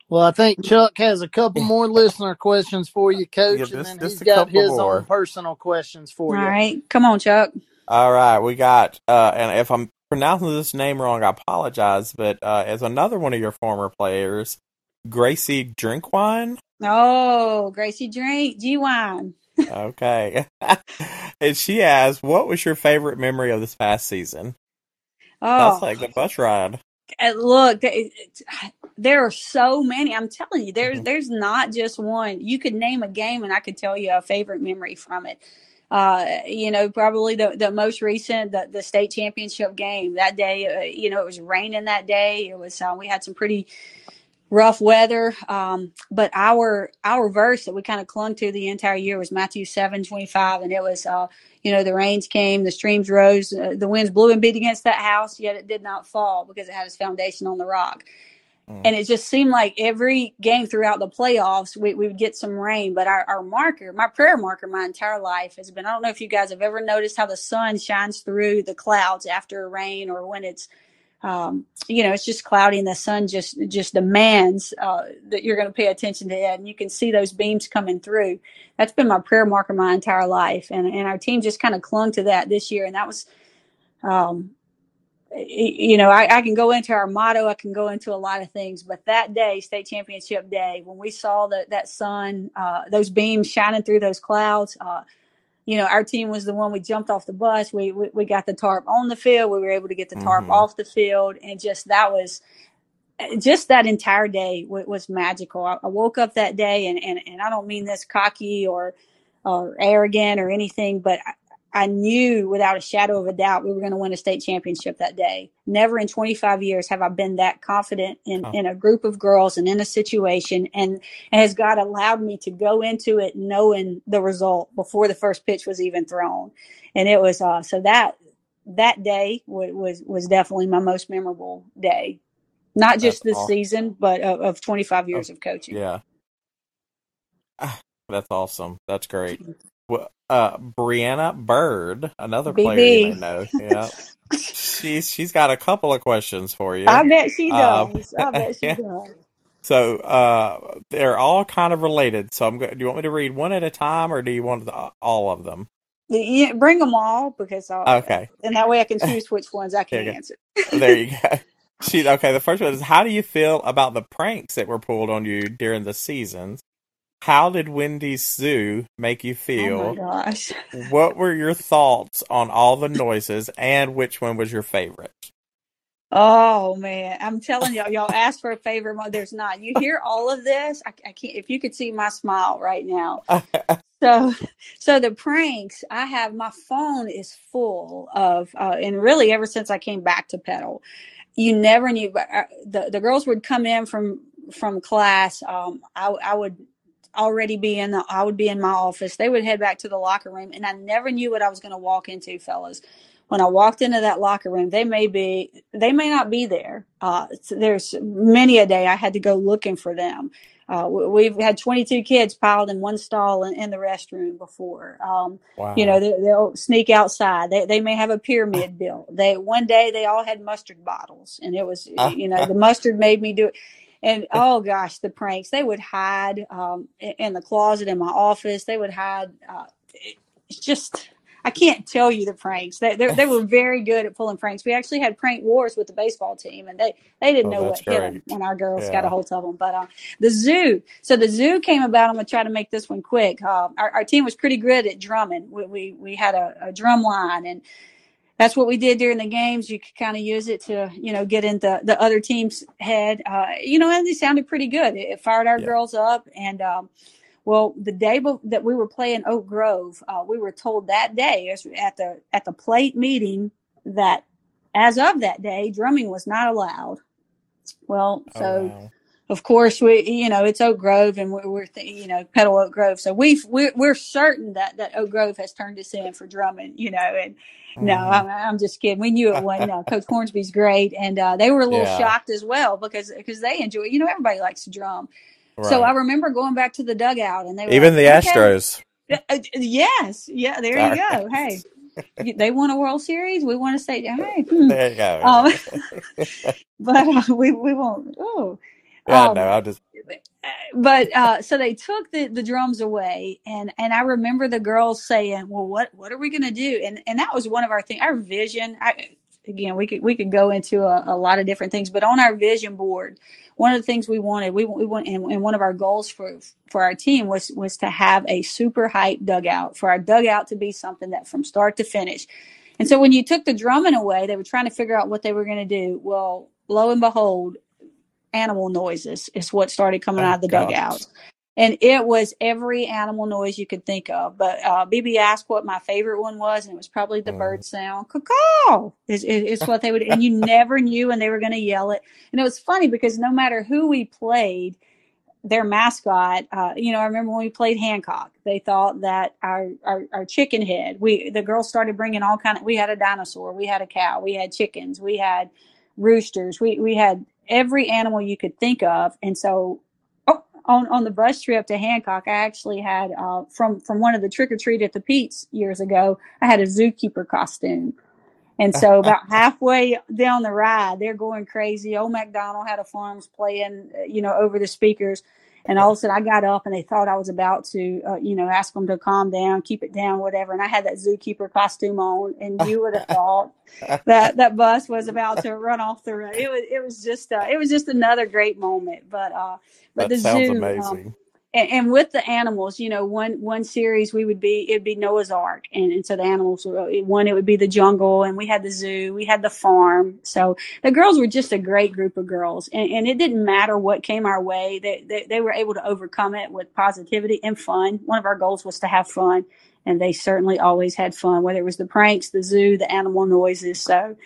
Well, I think Chuck has a couple more listener questions for you, Coach, yeah, this, and then he's got his more. own personal questions for All you. All right, come on, Chuck. All right, we got, uh, and if I'm pronouncing this name wrong, I apologize. But uh, as another one of your former players, Gracie Drinkwine. Oh, Gracie Drink G Wine. okay, and she asks, "What was your favorite memory of this past season?" Oh, that's like the bus ride. Uh, look, there are so many. I'm telling you, there's mm-hmm. there's not just one. You could name a game, and I could tell you a favorite memory from it. Uh, you know, probably the, the most recent, the, the state championship game that day, uh, you know, it was raining that day. It was, uh, we had some pretty rough weather. Um, but our, our verse that we kind of clung to the entire year was Matthew 7, 25. And it was, uh, you know, the rains came, the streams rose, uh, the winds blew and beat against that house, yet it did not fall because it had its foundation on the rock. Mm. And it just seemed like every game throughout the playoffs, we, we would get some rain. But our, our marker, my prayer marker, my entire life has been I don't know if you guys have ever noticed how the sun shines through the clouds after rain or when it's, um, you know, it's just cloudy and the sun just just demands uh, that you're going to pay attention to it, and you can see those beams coming through. That's been my prayer marker my entire life, and and our team just kind of clung to that this year, and that was um, you know, I, I, can go into our motto, I can go into a lot of things, but that day, state championship day, when we saw that that sun, uh, those beams shining through those clouds, uh, you know, our team was the one we jumped off the bus. We, we, we got the tarp on the field. We were able to get the tarp mm-hmm. off the field, and just that was just that entire day was, was magical. I, I, woke up that day, and, and and I don't mean this cocky or or arrogant or anything, but I knew without a shadow of a doubt we were going to win a state championship that day. Never in 25 years have I been that confident in, oh. in a group of girls and in a situation. And, and has God allowed me to go into it knowing the result before the first pitch was even thrown. And it was, uh, so that, that day was, was, was definitely my most memorable day. Not just That's this awesome. season, but of, of 25 years oh, of coaching. Yeah. That's awesome. That's great. Uh, Brianna Byrd, another BB. player you know. Yeah. she's she's got a couple of questions for you. I bet she um, does. Um, I bet she yeah. does. So uh, they're all kind of related. So I'm. Go- do you want me to read one at a time, or do you want the, all of them? Yeah, bring them all because I'll, okay, and that way I can choose which ones I can answer. there you go. She okay. The first one is: How do you feel about the pranks that were pulled on you during the seasons? How did Wendy's Zoo make you feel? Oh my gosh. what were your thoughts on all the noises and which one was your favorite? Oh man, I'm telling y'all, y'all asked for a favorite. There's not. You hear all of this? I, I can't. If you could see my smile right now. so, so the pranks. I have my phone is full of, uh, and really ever since I came back to Petal, you never knew. But uh, the the girls would come in from from class. Um, I I would already be in the I would be in my office. They would head back to the locker room and I never knew what I was going to walk into, fellas. When I walked into that locker room, they may be they may not be there. Uh, there's many a day I had to go looking for them. Uh, we've had 22 kids piled in one stall in, in the restroom before. Um, wow. You know, they, will sneak outside. They, they may have a pyramid built. They one day they all had mustard bottles, and it was you know the mustard made me do it and oh gosh, the pranks they would hide um, in the closet in my office. They would hide. Uh, it's just I can't tell you the pranks. They, they, they were very good at pulling pranks. We actually had prank wars with the baseball team, and they they didn't oh, know what great. hit them, and our girls yeah. got a hold of them. But uh, the zoo, so the zoo came about. I'm gonna try to make this one quick. Uh, our, our team was pretty good at drumming. We we, we had a, a drum line and that's what we did during the games. You could kind of use it to, you know, get into the other team's head. Uh, you know, and they sounded pretty good. It, fired our yeah. girls up. And, um, well, the day be- that we were playing Oak Grove, uh, we were told that day at the at the plate meeting that as of that day, drumming was not allowed. Well, oh, so oh, wow of course we you know it's oak grove and we're, we're th- you know Petal oak grove so we we're, we're certain that that oak grove has turned us in for drumming you know and no mm-hmm. I'm, I'm, just kidding we knew it wasn't no, coach hornsby's great and uh, they were a little yeah. shocked as well because because they enjoy you know everybody likes to drum right. so i remember going back to the dugout and they even like, the astros uh, yes yeah there Sorry. you go hey they won a World Series. We want to say, Hey, hmm. there you go. Um, but uh, we we won't. Oh, yeah, um, no, I just. But uh, so they took the, the drums away, and and I remember the girls saying, "Well, what what are we going to do?" And and that was one of our things. Our vision. I, again, we could we could go into a, a, lot of different things, but on our vision board, one of the things we wanted, we we want, and, and one of our goals for for our team was was to have a super hype dugout for our dugout to be something that from start to finish. And so when you took the drumming away, they were trying to figure out what they were going to do. Well, lo and behold, animal noises is what started coming oh, out of the gosh. dugout. and it was every animal noise you could think of. But uh, BB asked what my favorite one was, and it was probably the Mm. bird sound. Caw is is what they would, and you never knew when they were going to yell it. And it was funny because no matter who we played, their mascot, uh, you know, I remember when we played Hancock, they thought that our, our, our chicken head, we, the girls started bringing all kind of, we had a dinosaur, we had a cow, we had chickens, we had roosters, we, we had every animal you could think of. And so oh, on, on the bus trip to Hancock, I actually had, uh, from, from one of the trick or treat at the Pete's years ago, I had a zookeeper costume. And so about halfway down the ride, they're going crazy. Old MacDonald had a farms playing, uh, you know, over the speakers. And all of a sudden I got up and they thought I was about to, uh, you know, ask them to calm down, keep it down, whatever. And I had that zookeeper costume on and you would have thought that that bus was about to run off the road. It was, it was just, uh, it was just another great moment. But, uh, but That the sounds zoo, um, amazing. And, and with the animals, you know, one one series we would be it'd be Noah's Ark, and, and so the animals were- one it would be the jungle, and we had the zoo, we had the farm. So the girls were just a great group of girls, and, and it didn't matter what came our way; they, they they were able to overcome it with positivity and fun. One of our goals was to have fun, and they certainly always had fun, whether it was the pranks, the zoo, the animal noises. So.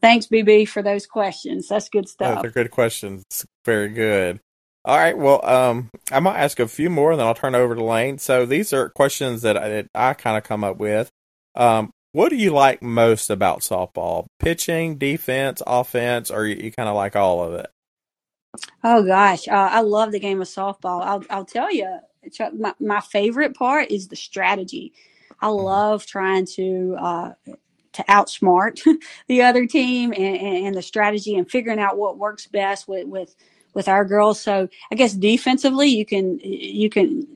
Thanks, BB, for those questions. That's good Those stuff. are good questions. Very good. All right. Well, um, I might ask a few more, and then I'll turn it over to Lane. So these are questions that I, that I kind of come up with. Um, what do you like most about softball? Pitching, defense, offense, or you, you kind of like all of it? Oh gosh, uh, I love the game of softball. I'll I'll tell you, Chuck, my my favorite part is the strategy. I Mhm. love trying to uh, to outsmart the other team and, and, and the strategy and figuring out what works best with with with our girls. So I guess defensively, you can you can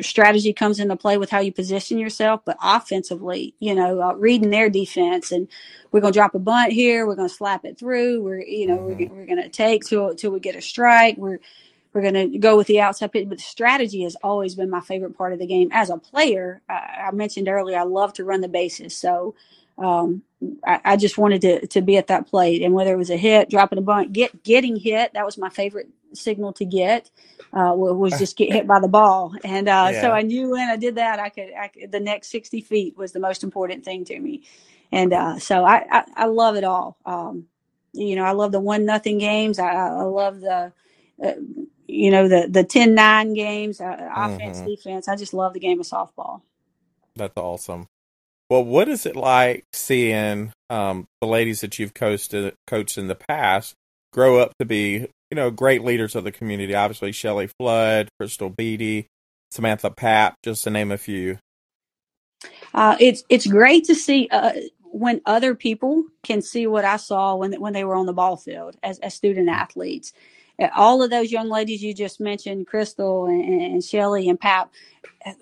strategy comes into play with how you position yourself, but offensively, you know, uh, reading their defense and we're going to drop a bunt here. We're going to slap it through. We're, you know, we're, Mhm. we're going to take till, till we get a strike. We're, we're going to go with the outside pitch, but strategy has always been my favorite part of the game. As a player, I, I mentioned earlier, I love to run the bases. So, um, I, I just wanted to, to be at that plate and whether it was a hit, dropping a bunt, get, getting hit. That was my favorite signal to get, uh, was just get hit by the ball. And, uh, so I knew when I did that, I could, I could, the next 60 feet was the most important thing to me. And, uh, so I, I, I love it all. Um, you know, I love the one nothing games. I, I love the, uh, you know, the, the 10 9 games, uh, offense, Mhm. defense. I just love the game of softball. That's awesome. Well, what is it like seeing um, the ladies that you've coached coached in the past grow up to be, you know, great leaders of the community? Obviously, Shelley Flood, Crystal Beatty, Samantha Papp, just to name a few. Uh, it's it's great to see uh, when other people can see what I saw when when they were on the ball field as, as student athletes. Uh, All of those young ladies you just mentioned, Crystal and, and Shelly and Papp,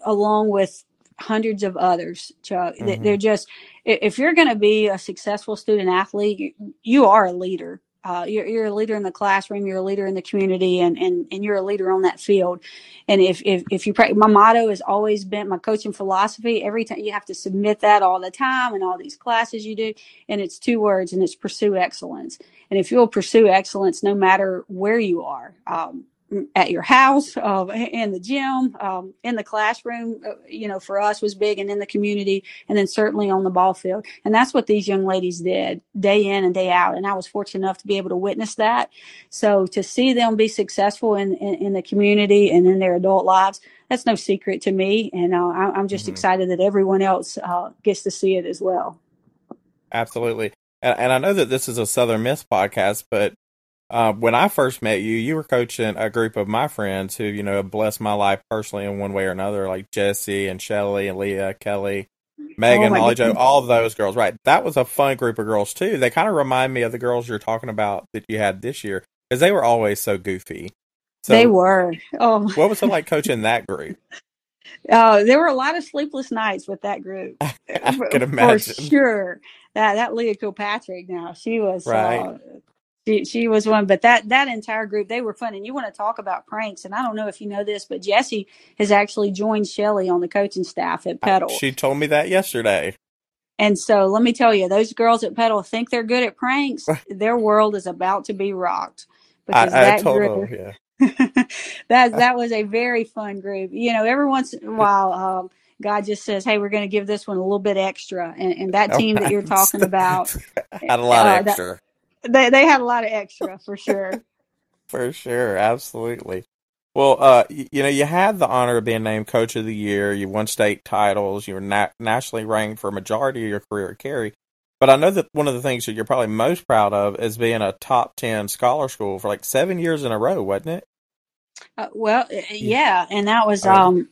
along with hundreds of others, Chuck. Mhm. They're just if you're going to be a successful student athlete, you, are a leader. Uh, you're, you're a leader in the classroom. You're a leader in the community, and, and, and you're a leader on that field. And if if if you pray, my motto has always been my coaching philosophy. Every time you have to submit that all the time in all these classes you do, and it's two words, and it's pursue excellence. And if you'll pursue excellence, no matter where you are, um, at your house, uh, in the gym, um, in the classroom, uh, you know, for us was big, and in the community, and then certainly on the ball field. And that's what these young ladies did day in and day out. And I was fortunate enough to be able to witness that. So to see them be successful in, in, in the community and in their adult lives, that's no secret to me. And uh, I- I'm just Mhm. excited that everyone else uh, gets to see it as well. Absolutely. And, and I know that this is a Southern Miss podcast, but uh, when I first met you, you were coaching a group of my friends who, you know, blessed my life personally in one way or another, like Jesse and Shelly and Leah, Kelly, Megan, Oh, Molly Jo, all those girls. Right. That was a fun group of girls, too. They kind of remind me of the girls you're talking about that you had this year because they were always so goofy. So, they were. Oh, what was it like coaching that group? uh, there were a lot of sleepless nights with that group. I for, could for sure. That that Leah Kilpatrick now she was Right. uh, she she was one, but that that entire group they were fun. And you want to talk about pranks? And I don't know if you know this, but Jesse has actually joined Shelly on the coaching staff at Petal. she told me that yesterday. And so let me tell you, those girls at Petal think they're good at pranks. Their world is about to be rocked because I that told group her, yeah. that that was a very fun group. You know, every once in a while, um, God just says, "Hey, we're going to give this one a little bit extra," and, and that team that you're talking about, had a lot uh, of that extra they they had a lot of extra for sure. for sure. Absolutely. Well, uh, y- you know, you had the honor of being named Coach of the Year. You won state titles. You were na- nationally ranked for a majority of your career at Carey. But I know that one of the things that you're probably most proud of is being a top 10 scholar school for like seven years in a row, wasn't it? Uh, well, Yeah. and that was I um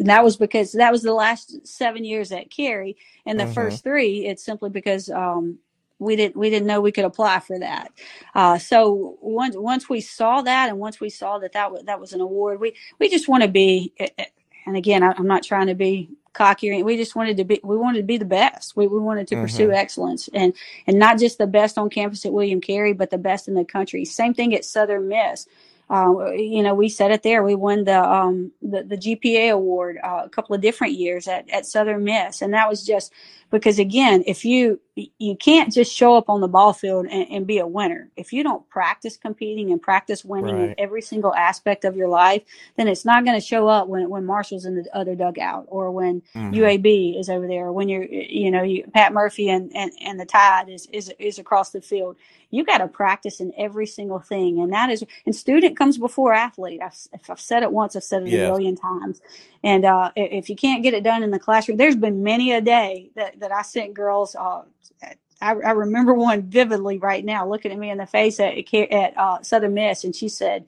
that was because that was the last seven years at Carey, and the hmm first three it's simply because um we didn't we didn't know we could apply for that. Uh, so once once we saw that, and once we saw that that was that was an award, we we just want to be. uh, uh, And again, I, I'm not trying to be cocky. We just wanted to be. We wanted to be the best. We we wanted to pursue hmm excellence, and and not just the best on campus at William Carey, but the best in the country. Same thing at Southern Miss uh, you know, we said it there. We won the um, the, the GPA award uh, a couple of different years at, at Southern Miss, and that was just because again, if you you can't just show up on the ball field and, and be a winner. If you don't practice competing and practice winning in every single aspect of your life, then it's not going to show up when when Marshall's in the other dugout or when hmm UAB is over there, or when you're you know you, Pat Murphy and, and and the Tide is is is across the field. You got to practice in every single thing and that is and student comes before athlete. I've, if I've said it once i've said it a million times. And uh, if you can't get it done in the classroom there's been many a day that, that i sent girls uh, I, I remember one vividly right now looking at me in the face at, at uh, southern miss and she said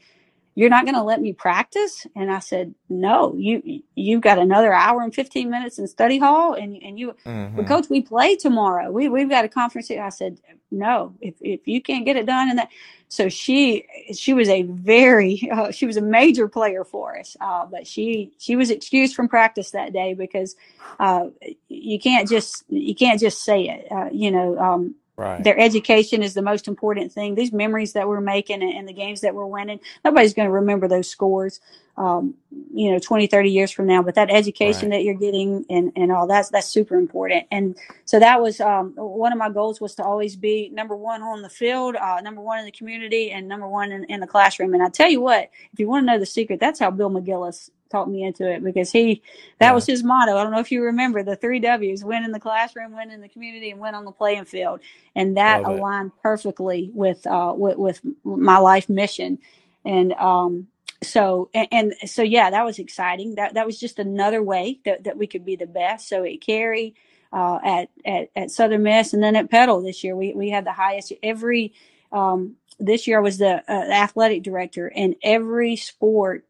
you're not going to let me practice? And i said no you you've got another hour and 15 minutes in study hall and, and you but hmm coach we play tomorrow. We, we've got a conference here. i said no if, if you can't get it done and that so she she was a very uh, she was a major player for us uh, but she she was excused from practice that day because uh, you can't just you can't just say it uh, you know um, Right. their education is the most important thing. These memories that we're making and, and the games that we're winning, nobody's going to remember those scores, um, you know, 20, 30 years from now. But that education Right. that you're getting and, and all that's, that's super important. And so that was um, one of my goals was to always be number one on the field, uh, number one in the community, and number one in, in the classroom. And I tell you what, if you want to know the secret, that's how Bill McGillis talked me into it because he that Yeah. was his motto. I don't know if you remember the three W's: win in the classroom, win in the community, and win on the playing field and that Love it. aligned perfectly with uh with, with my life mission and um so and, and so yeah that was exciting that that was just another way that, that we could be the best so at Carey uh at, at at southern miss and then at Petal this year we we had the highest every um this year I was the uh, athletic director and every sport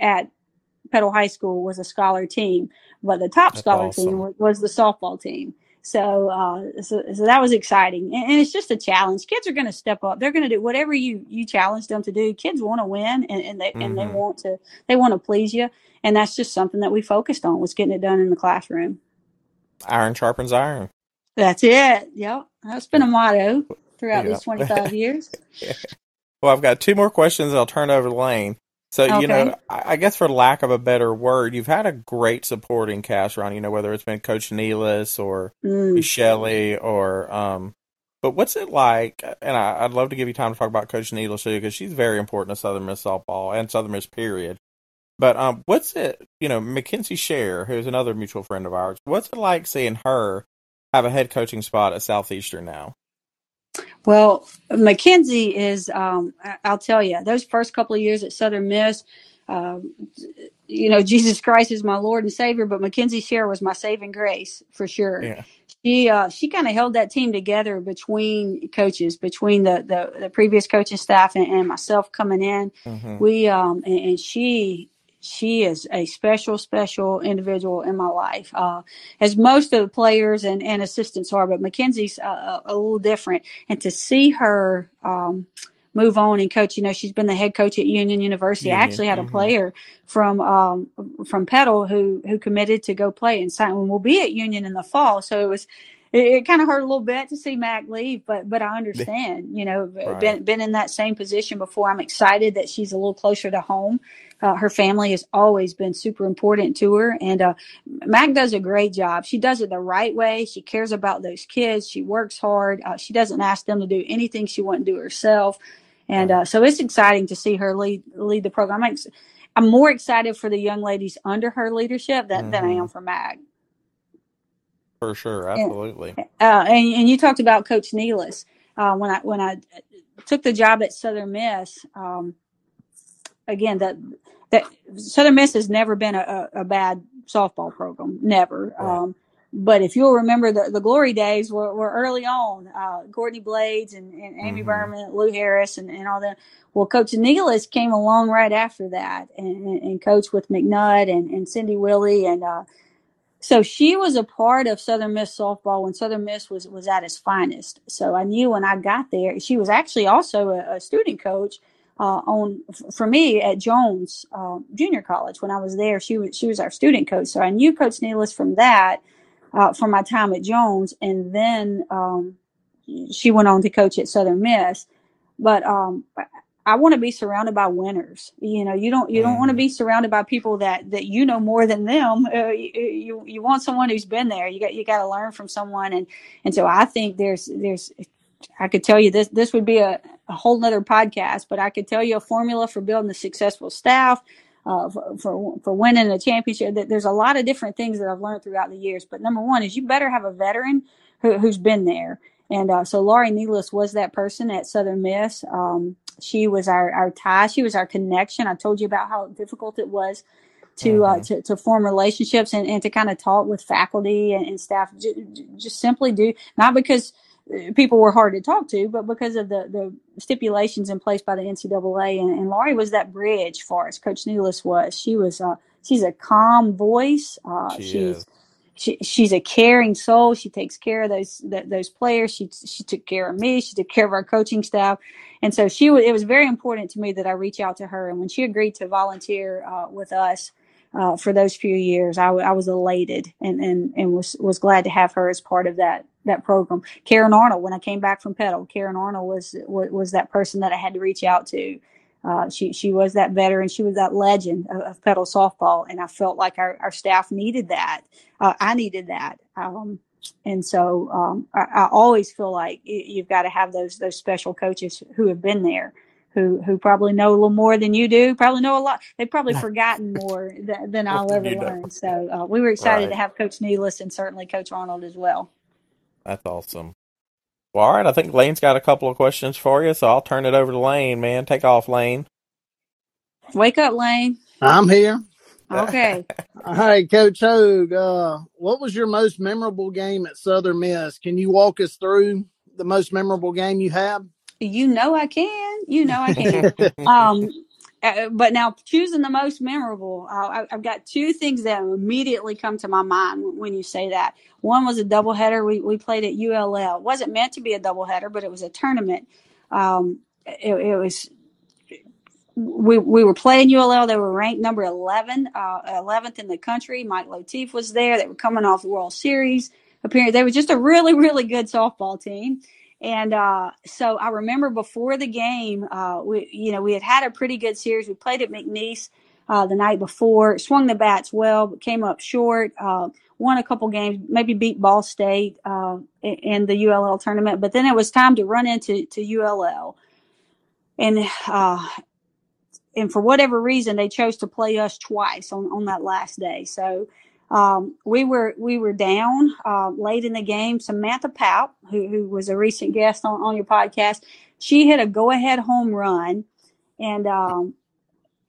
at Petal High School was a scholar team, but the top That's scholar team awesome. was, was the softball team. So, uh, so, so that was exciting, and, and it's just a challenge. Kids are going to step up. They're going to do whatever you you challenge them to do. Kids want to win, and, and they and they hmm want to they want to please you, and that's just something that we focused on was getting it done in the classroom. Iron sharpens iron. That's it. Yep, that's been a motto throughout Yeah. these twenty five years. Well, I've got two more questions. I'll turn over to Lane. So, you know, I guess for lack of a better word, you've had a great supporting cast around, you know, whether it's been Coach Neelis or Mm. Shelley or, um, but what's it like? And I, I'd love to give you time to talk about Coach Neelis too, because she's very important to Southern Miss softball and Southern Miss period. But, um, what's it, you know, Mackenzie Share, who's another mutual friend of ours, what's it like seeing her have a head coaching spot at Southeastern now? Well, Mackenzie is, um, I- I'll tell you, those first couple of years at Southern Miss, um, you know, Jesus Christ is my Lord and Savior, but Mackenzie Share was my saving grace for sure. Yeah. She uh, she kind of held that team together between coaches, between the the, the previous coaching staff and, and myself coming in. hmm We um and, and she she is a special special individual in my life, uh, as most of the players and, and assistants are. But Mackenzie's uh, a, a little different, and to see her um, move on and coach, you know, she's been the head coach at Union University. I actually had a hmm player from um, from Petal who who committed to go play and sign. And we'll be at Union in the fall, so it was it, it kind of hurt a little bit to see Mac leave, but but I understand. You know, Right. been been in that same position before. I'm excited that she's a little closer to home. Uh, her family has always been super important to her, and uh, Mac does a great job. She does it the right way. She cares about those kids. She works hard. Uh, she doesn't ask them to do anything she wouldn't do herself. And uh, so it's exciting to see her lead lead the program. I'm, ex- I'm more excited for the young ladies under her leadership than, than I am for Mac. For sure, And, absolutely. uh, and and you talked about Coach Nealis. Uh, when I when I took the job at Southern Miss, um, again that that Southern Miss has never been a, a, bad softball program, never. Right. Um, but if you'll remember, the, the glory days were, were early on. Uh, Courtney Blades and, and Amy Mhm. Berman, Lou Harris, and, and all that. Well, Coach Nealis came along right after that, and, and, and coached with McNutt and, and Cindy Willie, and uh, so she was a part of Southern Miss softball when Southern Miss was was at its finest. So I knew when I got there, she was actually also a, a student coach uh, on for me at Jones uh, Junior College when I was there. She was she was our student coach, so I knew Coach Nealis from that uh, from my time at Jones, and then um, she went on to coach at Southern Miss. But um, I want to be surrounded by winners. You know, you don't you don't want to Mhm. be surrounded by people that that you know more than them. Uh, you, you you want someone who's been there. You got you got to learn from someone, and and so I think there's there's I could tell you this this would be a, a whole nother podcast, but I could tell you a formula for building a successful staff. Uh, for, for for winning a championship, That there's a lot of different things that I've learned throughout the years. But number one is you better have a veteran who, who's been there. And uh, so Laurie Nealis was that person at Southern Miss. Um, she was our, our tie. She was our connection. I told you about how difficult it was to uh, Mhm. to, to form relationships and, and to kind of talk with faculty and, and staff. J- j- just simply do not because uh, people were hard to talk to, but because of the the stipulations in place by the NCAA. And, and Laurie was that bridge for us. Coach Nealis was. She was. Uh, she's a calm voice. Uh, She she's is. She, she's a caring soul. She takes care of those th- those players. She she took care of me. She took care of our coaching staff, and so she. It was very important to me that I reach out to her. And when she agreed to volunteer uh, with us uh, for those few years, I, w- I was elated and, and and was was glad to have her as part of that that program. Karen Arnold, when I came back from Petal, Karen Arnold was was, was that person that I had to reach out to. Uh, she she was that veteran. She was that legend of, of Petal softball, and I felt like our, our staff needed that. Uh, I needed that, um, and so um, I, I always feel like you've got to have those those special coaches who have been there, who who probably know a little more than you do. Probably know a lot. They've probably forgotten more th- than I'll ever learn. So uh, we were excited to have Coach Nealis and certainly Coach Arnold as well. That's awesome. Well, all right. I think Lane's got a couple of questions for you, so I'll turn it over to Lane, man. Take off, Lane. Wake up, Lane. I'm here. Okay. All right, Coach Hogue. Uh, what was your most memorable game at Southern Miss? Can you walk us through the most memorable game you have? You know I can. You know I can. um, but now choosing the most memorable, uh, I, I've got two things that immediately come to my mind when- you say that. One was a doubleheader we, we played at ULL. It wasn't meant to be a doubleheader, but it was a tournament. Um, it, it was we we were playing ULL. They were ranked number 11, uh, 11th in the country. Mike Lotief was there. They were coming off the World Series appearance. They were just a really really good softball team. And uh, so I remember before the game, uh, we you know we had had a pretty good series. We played at McNeese uh, the night before, swung the bats well, but came up short. Uh, won a couple games, maybe beat Ball State uh, in, the ULL tournament. But then it was time to run into to ULL, and uh, and for whatever reason they chose to play us twice on, on that last day so um, we were we were down uh, late in the game samantha Papp, who, who was a recent guest on, on your podcast she hit a go-ahead home run and um,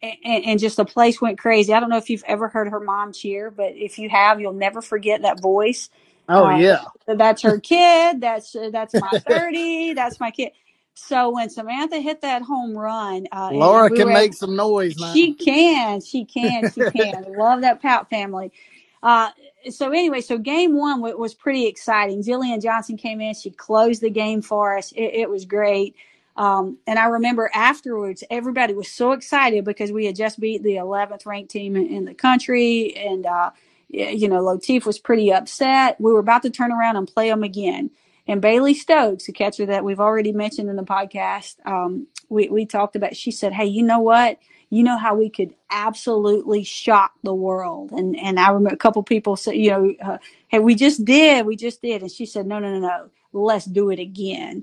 and, and just the place went crazy i don't know if you've ever heard her mom cheer but if you have you'll never forget that voice Oh uh, yeah. that's her kid. That's that's my thirty. That's my kid. So when Samantha hit that home run, uh, Laura we can make able, some noise now. she can, she can, she can. Love that Papp family. Uh, so anyway, so game one w- was pretty exciting. Jillian Johnson came in. She closed the game for us. It, it was great. Um, and I remember afterwards, everybody was so excited because we had just beat the 11th ranked team in, in the country. And, uh, you know, Lotief was pretty upset. We were about to turn around and play them again. And Bailey Stokes, the catcher that we've already mentioned in the podcast, um, we, we talked about, she said, Hey, you know what? You know how we could absolutely shock the world. And, and I remember a couple people said, you know, uh, Hey, we just did, we just did. And she said, no, no, no, no, let's do it again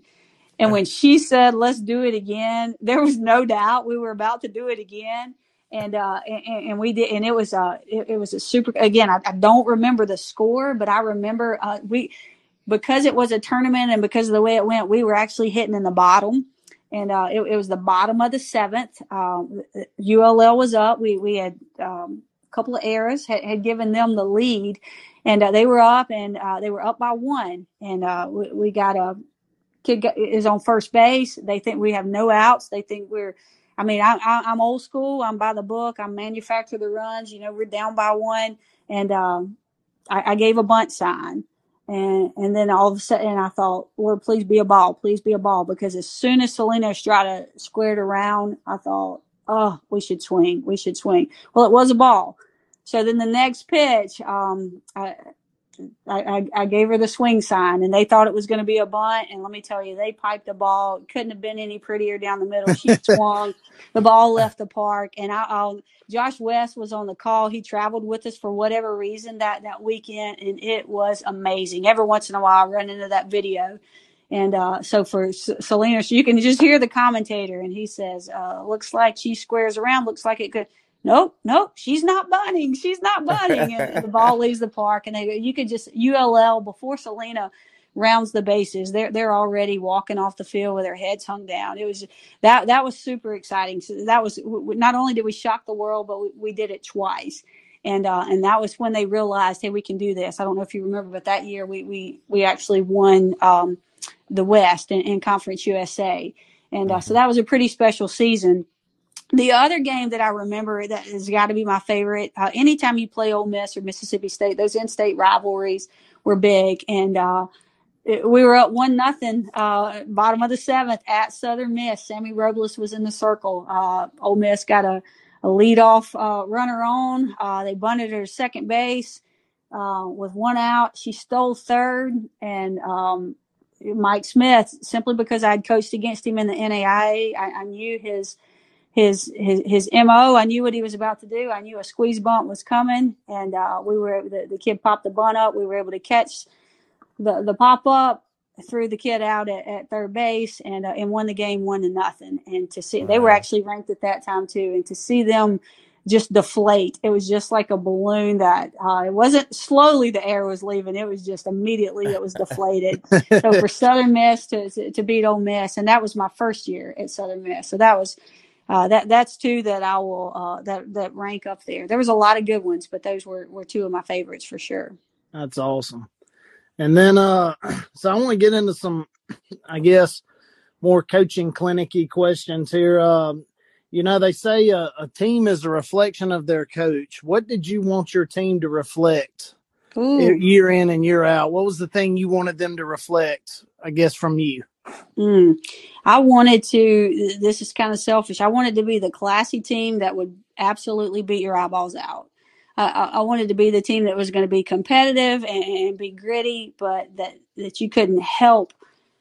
And when she said, "Let's do it again," there was no doubt we were about to do it again. And uh, and, and we did, and it was uh, it, it was a super. Again, I, I don't remember the score, but I remember uh, we because it was a tournament and because of the way it went, we were actually hitting in the bottom. And uh, it, it was the bottom of the seventh. Um, ULL was up. We we had um, a couple of errors had, had given them the lead, and uh, they were up and uh, they were up by one. And uh, we, we got a kid got, is on first base. They think we have no outs. They think we're I mean, I, I, I'm old school. I'm by the book. I'm manufacture the runs. You know, we're down by one, and um, I, I gave a bunt sign, and and then all of a sudden I thought, Lord, please be a ball, please be a ball, because as soon as Selena Estrada squared around, I thought, oh, we should swing, we should swing. Well, it was a ball. So then the next pitch, um, I, I, I, I gave her the swing sign, and they thought it was going to be a bunt. And let me tell you, they piped the ball. It couldn't have been any prettier down the middle. She swung, the ball left the park, and I, I'll, Josh West was on the call. He traveled with us for whatever reason that that weekend, and it was amazing. Every once in a while, I run into that video. And uh, so for S- Selena, you can just hear the commentator, and he says, uh, "Looks like she squares around. Looks like it could." Nope, nope, she's not bunting. She's not bunting. And the ball leaves the park, and they, you could just ULL before Selena rounds the bases. They're they're already walking off the field with their heads hung down. It was that that was super exciting. So that was not only did we shock the world, but we, we did it twice. And uh, and that was when they realized, hey, we can do this. I don't know if you remember, but that year we we we actually won um, the West in, in Conference USA, and uh, so that was a pretty special season the other game that I remember that has got to be my favorite. Uh, anytime you play Ole Miss or Mississippi State, those in-state rivalries were big, and uh, it, we were up one nothing, uh, bottom of the seventh at Southern Miss. Sammy Robles was in the circle. Uh, Ole Miss got a, a leadoff uh, runner on. Uh, they bunted her second base uh, with one out. She stole third, and um, Mike Smith, simply because I'd coached against him in the NAIA, I, I knew his his his his mo. I knew what he was about to do. I knew a squeeze bunt was coming, and uh, we were the, the kid popped the bunt up. We were able to catch the the pop up, threw the kid out at, at third base, and uh, and won the game one to nothing. And to see they were actually ranked at that time too, and to see them just deflate, it was just like a balloon that uh, it wasn't slowly the air was leaving. It was just immediately it was deflated. so for Southern Miss to, to to beat Ole Miss, and that was my first year at Southern Miss, so that was uh, that that's two that I will uh, that that rank up there. There was a lot of good ones, but those were were two of my favorites for sure. That's awesome. And then, uh, so I want to get into some, I guess, more coaching clinicy questions here. Um, you know, they say a, a, team is a reflection of their coach. What did you want your team to reflect Ooh. year in and year out? What was the thing you wanted them to reflect? I guess from you. Mm. I wanted to, this is kind of selfish. I wanted to be the classy team that would absolutely beat your eyeballs out. Uh, I wanted to be the team that was going to be competitive and, and, be gritty, but that, that you couldn't help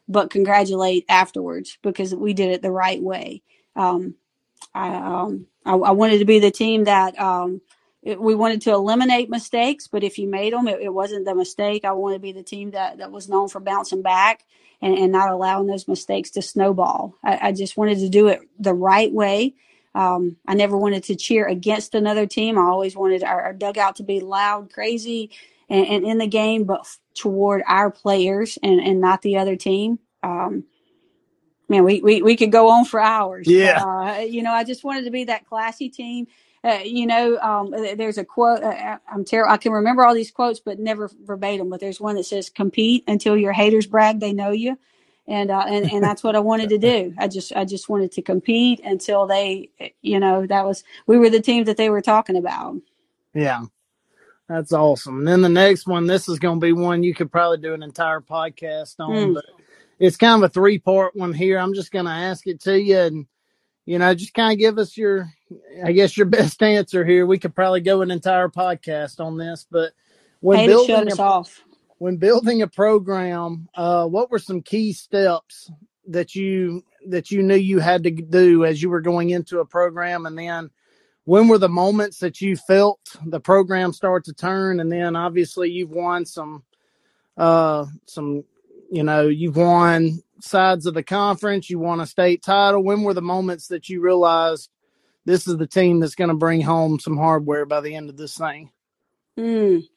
but congratulate afterwards because we did it the right way. Um, I, um, I, I, wanted to be the team that um, it, we wanted to eliminate mistakes, but if you made them, it, it wasn't the mistake. I wanted to be the team that, that was known for bouncing back and, and not allowing those mistakes to snowball. I, I just wanted to do it the right way. Um, I never wanted to cheer against another team. I always wanted our, our dugout to be loud, crazy, and, and, in the game, but toward our players and, and not the other team. Um, man, we, we, we could go on for hours. Yeah. Uh, you know, I just wanted to be that classy team uh, you know, um, there's a quote. Uh, I'm terrible. I can remember all these quotes, but never verbatim. But there's one that says, "Compete until your haters brag they know you," and uh, and and that's what I wanted to do. I just I just wanted to compete until they, you know, that was we were the team that they were talking about. Yeah, that's awesome. And then the next one, this is going to be one you could probably do an entire podcast on, mm. but it's kind of a three part one here. I'm just going to ask it to you and you know, just kind of give us your, I guess, your best answer here. We could probably go an entire podcast on this, but when building a, off. when building a program, uh, what were some key steps that you that you knew you had to do as you were going into a program, and then when were the moments that you felt the program start to turn, and then obviously you've won some, uh, some, you know, you've won sides of the conference. You won a state title. When were the moments that you realized this is the team that's going to bring home some hardware by the end of this thing? Mm,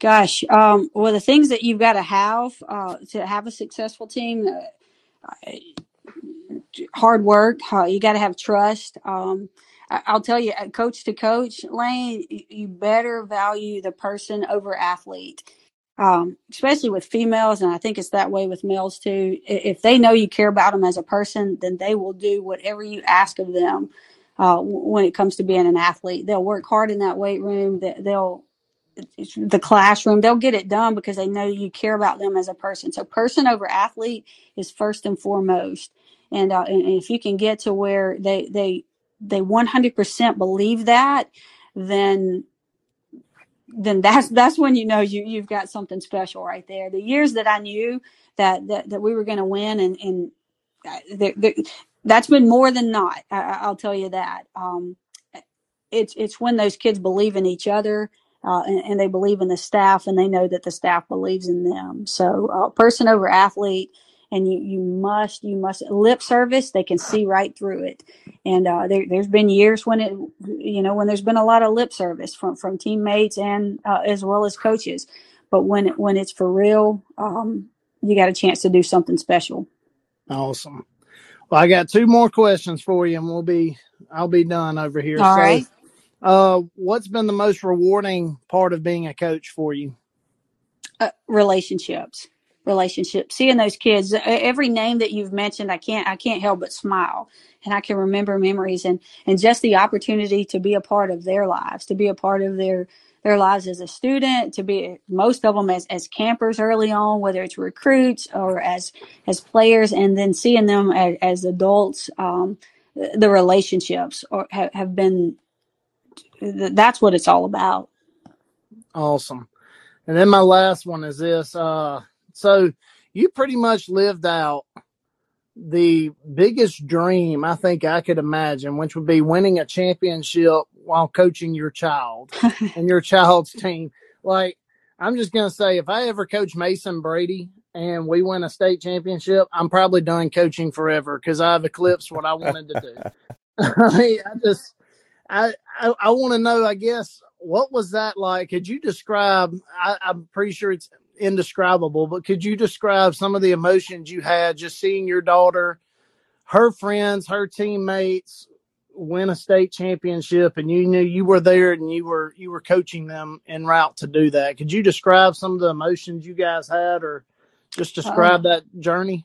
gosh, um, well, the things that you've got to have uh, to have a successful team, uh, hard work. Uh, you got to have trust. Um, I- I'll tell you, uh, coach to coach, Lane, you better value the person over athlete. Um, especially with females, and I think it's that way with males too. If they know you care about them as a person, then they will do whatever you ask of them. Uh, when it comes to being an athlete, they'll work hard in that weight room. They- They'll the classroom they'll get it done because they know you care about them as a person. So person over athlete is first and foremost. And, uh, and if you can get to where they they they 100% believe that then then that's that's when you know you you've got something special right there. The years that i knew that that, that we were going to win and and uh, there, that's been more than not I, I- i'll tell you that um it's it's when those kids believe in each other uh, and, and they believe in the staff and they know that the staff believes in them. So uh, person over athlete and you you must you must lip service they can see right through it. And uh, there, there's been years when it you know when there's been a lot of lip service from from teammates and uh, as well as coaches. But when when it's for real um, you got a chance to do something special. Awesome. Well, I got two more questions for you, and we'll be I'll be done over here. all so, right uh, what's been the most rewarding part of being a coach for you? uh, relationships relationships seeing those kids e- every name that you've mentioned i can't i can't help but smile and i can remember memories and and just the opportunity to be a part of their lives to be a part of their their lives as a student to be most of them as, as campers early on whether it's recruits or as as players and then seeing them as, as adults um, the relationships or have, have been that's what it's all about Awesome. And then my last one is this. Uh, so you pretty much lived out the biggest dream I think I could imagine, which would be winning a championship while coaching your child and your child's team. Like, I'm just going to say, if I ever coach Mason Brady and we win a state championship, I'm probably done coaching forever because I've eclipsed what I wanted to do. I mean, I just, I, I, I want to know, I guess, what was that like? Could you describe? I, I'm pretty sure it's indescribable, but could you describe some of the emotions you had just seeing your daughter, her friends, her teammates win a state championship, and you knew you were there and you were you were coaching them en route to do that? Could you describe some of the emotions you guys had, or just describe that journey?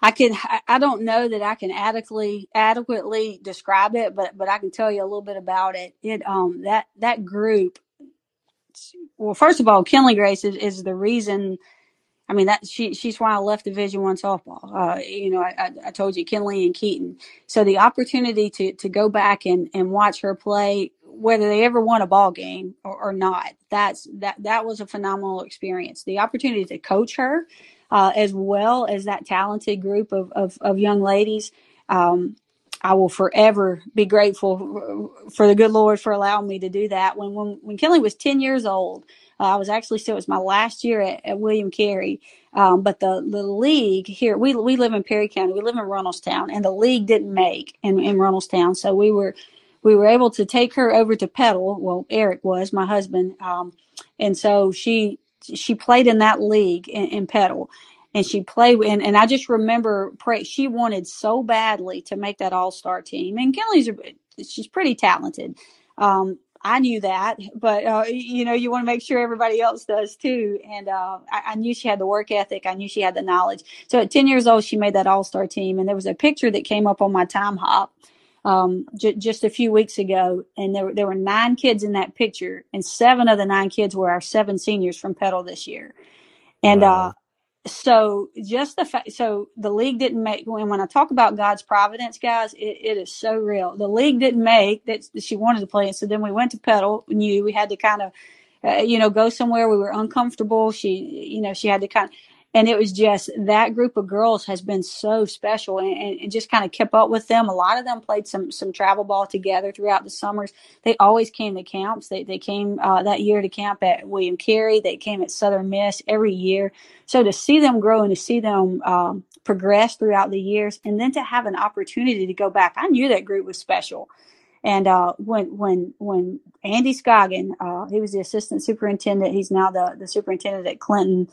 I can I- I don't know that I can adequately adequately describe it, but but I can tell you a little bit about it. It um that that group. Well, first of all, Kinley Grace is, is the reason. I mean that she she's why I left Division One softball. Uh, you know, I, I, told you Kinley and Keaton. So the opportunity to to go back and and watch her play, whether they ever won a ball game or, or not, that's that that was a phenomenal experience. The opportunity to coach her, uh, as well as that talented group of of, of young ladies. Um, I will forever be grateful for the good Lord for allowing me to do that. When when when Kelly was ten years old, uh, I was actually still it was my last year at, at William Carey. Um, but the the league here we we live in Perry County, we live in Runnelstown, and the league didn't make in in Runnelstown, so we were we were able to take her over to Petal. Well, Eric was my husband, um, and so she she played in that league in, in Petal and she played and, and I just remember pray she wanted so badly to make that all star team. And Kelly's she's pretty talented. Um, I knew that, but uh, you know, you want to make sure everybody else does too. And uh, I, I knew she had the work ethic. I knew she had the knowledge. So at 10 years old, she made that all star team. And there was a picture that came up on my Timehop um, j- just a few weeks ago, and there there were nine kids in that picture, and seven of the nine kids were our seven seniors from Petal this year. And Wow. uh, so just the fact so the league didn't make when when i talk about god's providence guys it, it is so real. The league didn't make that she wanted to play and so then we went to Petal knew we had to kind of uh, you know go somewhere. We were uncomfortable. She you know she had to kind of and it was just that group of girls has been so special and, and, and just kind of kept up with them a lot of them played some some travel ball together throughout the summers they always came to camps they, they came uh, that year to camp at william carey they came at southern miss every year so to see them grow and to see them um, progressed throughout the years, and then to have an opportunity to go back. I knew that group was special. And uh, when when when Andy Schoggin, uh, he was the assistant superintendent. He's now the the superintendent at Clinton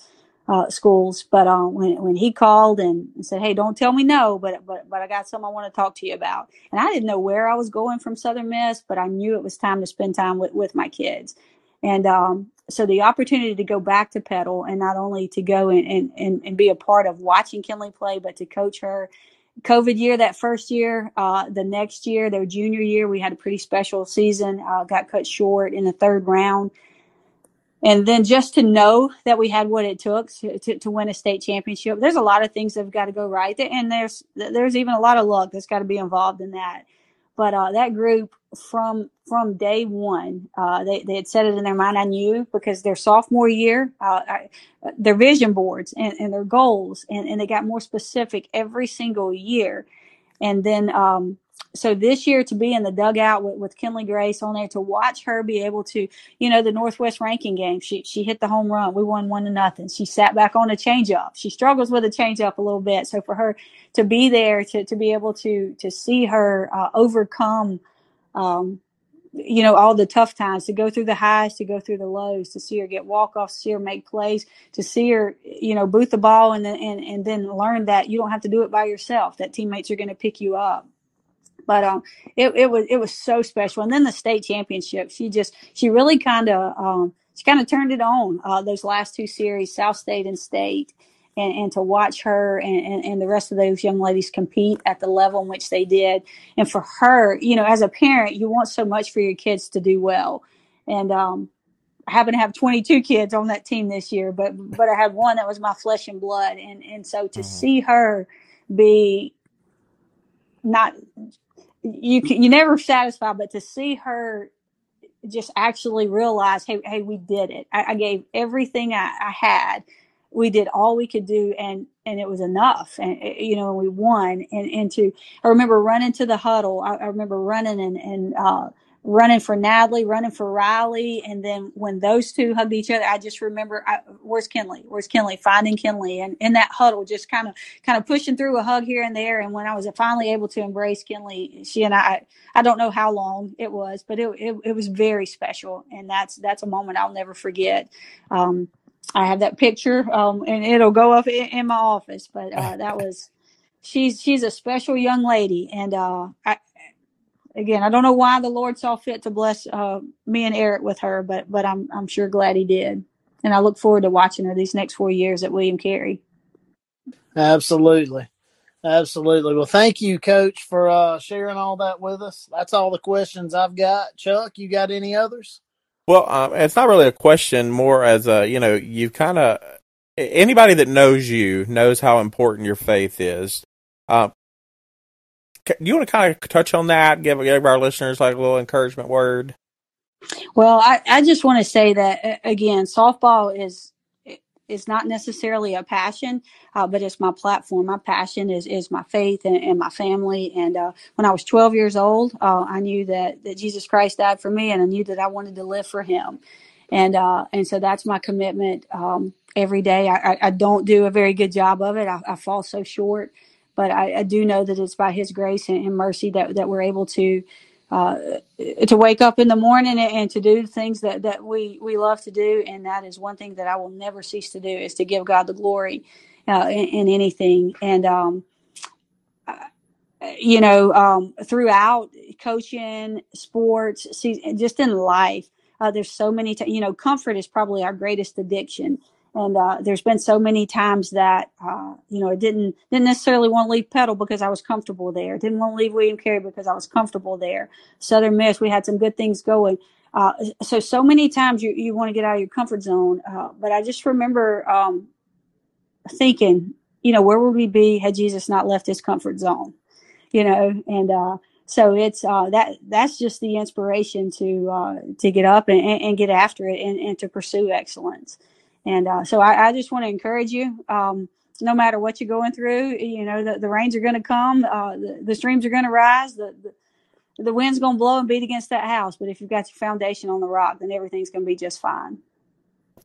uh, schools. But uh, when when he called and said, "Hey, don't tell me no," but but but I got something I want to talk to you about, and I didn't know where I was going from Southern Miss, but I knew it was time to spend time with with my kids. And um, so the opportunity to go back to Petal and not only to go and, and, and, and be a part of watching Kinley play, but to coach her COVID year, that first year, uh, the next year, their junior year, we had a pretty special season. Uh, got cut short in the third round, and then just to know that we had what it took to, to, to win a state championship. There's a lot of things that have got to go right, and there's there's even a lot of luck that's got to be involved in that. But uh, that group from from day one, uh, they they had set it in their mind. I knew because their sophomore year, uh, I, their vision boards and, and their goals, and, and they got more specific every single year. And then um, so this year to be in the dugout with, with Kinley Grace on there to watch her be able to, you know, the Northwest Rankin game, she she hit the home run. We won one to nothing. She sat back on a changeup. She struggles with a changeup a little bit. So for her to be there, to to be able to to see her uh, overcome, um, you know, all the tough times, to go through the highs, to go through the lows, to see her get walk offs, see her make plays, to see her, you know, boot the ball, and then and and then learn that you don't have to do it by yourself. That teammates are going to pick you up but um, it, it was it was so special. And then the state championship, she just she really kind of um, she kind of turned it on uh, those last two series, South State and State. And, and to watch her and, and, and the rest of those young ladies compete at the level in which they did. And for her, you know, as a parent, you want so much for your kids to do well. And um, I happen to have 22 kids on that team this year, but but I had one that was my flesh and blood, and and so to mm-hmm. see her be not you you never satisfied, but to see her just actually realize, hey, hey, we did it. I, I gave everything I, I, had. We did all we could do, and and it was enough. And you know, we won. And and to I remember running to the huddle. I, I remember running and and uh, running for Natalie, running for Riley, and then when those two hugged each other, I just remember, I, where's Kinley? Where's Kinley? Finding Kinley, and in that huddle, just kind of, kind of pushing through a hug here and there. And when I was finally able to embrace Kinley, she and I, I don't know how long it was, but it, it, it was very special, and that's that's a moment I'll never forget. Um, I have that picture, um, and it'll go up in, in my office. But uh, that was she's she's a special young lady, and uh, I, again, I don't know why the Lord saw fit to bless uh, me and Eric with her, but but I'm I'm sure glad He did, and I look forward to watching her these next four years at William Carey. Absolutely, absolutely. Well, thank you, Coach, for uh, sharing all that with us. That's all the questions I've got. Chuck, you got any others? Well, um, it's not really a question, more as a you know, you kind of anybody that knows you knows how important your faith is. Uh, do you want to kind of touch on that? Give give our listeners like a little encouragement word. Well, I, I just want to say that again, softball is is not necessarily a passion, uh, but it's my platform. My passion is is my faith and, and my family. And uh, when I was 12 years old, uh, I knew that that Jesus Christ died for me, and I knew that I wanted to live for Him. And uh, and so that's my commitment um, every day. I, I, I, don't do a very good job of it. I, I fall so short but I, I, do know that it's by His grace and, and mercy that that we're able to uh, to wake up in the morning and, and, to do things that that we we love to do, and that is one thing that I will never cease to do is to give God the glory uh, in, in, anything. And um, you know, um, throughout coaching, sports, just in life, uh, there's so many. T- you know, comfort is probably our greatest addiction and uh, there's been so many times that uh, you know I didn't didn't necessarily want to leave Petal because I was comfortable there. Didn't want to leave William Carey because I was comfortable there. Southern Miss, we had some good things going. Uh, so so many times you you want to get out of your comfort zone. Uh, but I just remember um, thinking, you know, where would we be had Jesus not left his comfort zone? You know, and uh, so it's uh, that that's just the inspiration to to get up and, and, get after it and, and to pursue excellence. And uh, so I, I, just want to encourage you. Um, no matter what you're going through, you know the, the rains are going to come, uh, the, the, streams are going to rise, the, the, the wind's going to blow and beat against that house. But if you've got your foundation on the rock, then everything's going to be just fine.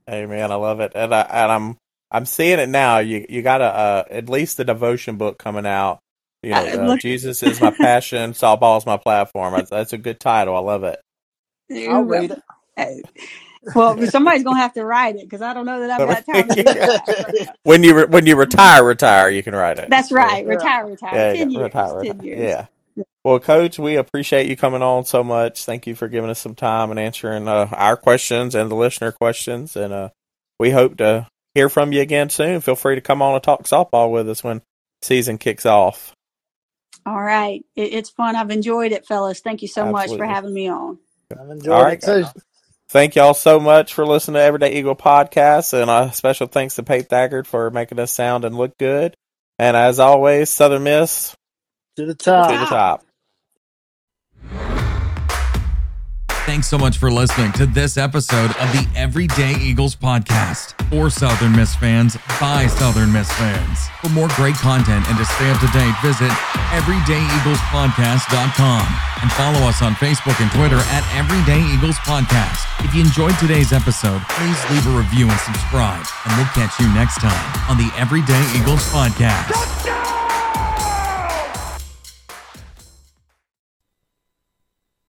Amen. I love it, and I and I'm I'm seeing it now. You you got a uh, at least the devotion book coming out. You know, Uh, uh, look- Jesus is my passion, softball is my platform. That's, that's a good title. I love it. I'll read it. Well, somebody's gonna have to write it because I don't know that I've got time to do that. When you re- when you retire, retire. You can write it. That's right. Yeah. Retire, retire. Yeah, ten years. retire, ten retire. years. Yeah. Well, Coach, we appreciate you coming on so much. Thank you for giving us some time and answering uh, our questions and the listener questions. And uh, we hope to hear from you again soon. Feel free to come on and talk softball with us when season kicks off. All right. It, it's fun. I've enjoyed it, fellas. Thank you so much for Absolutely. having me on. I've enjoyed All right, it too. Thank y'all so much for listening to Everyday Eagle podcast, and a special thanks to Pate Thaggart for making us sound and look good. And as always, Southern Miss To the top. to the top. Thanks so much for listening to this episode of the Everyday Eagles podcast for Southern Miss fans by Southern Miss fans. For more great content and to stay up to date, visit everydayeaglespodcast.com and follow us on Facebook and Twitter at Everyday Eagles Podcast. If you enjoyed today's episode, please leave a review and subscribe, and we'll catch you next time on the Everyday Eagles podcast.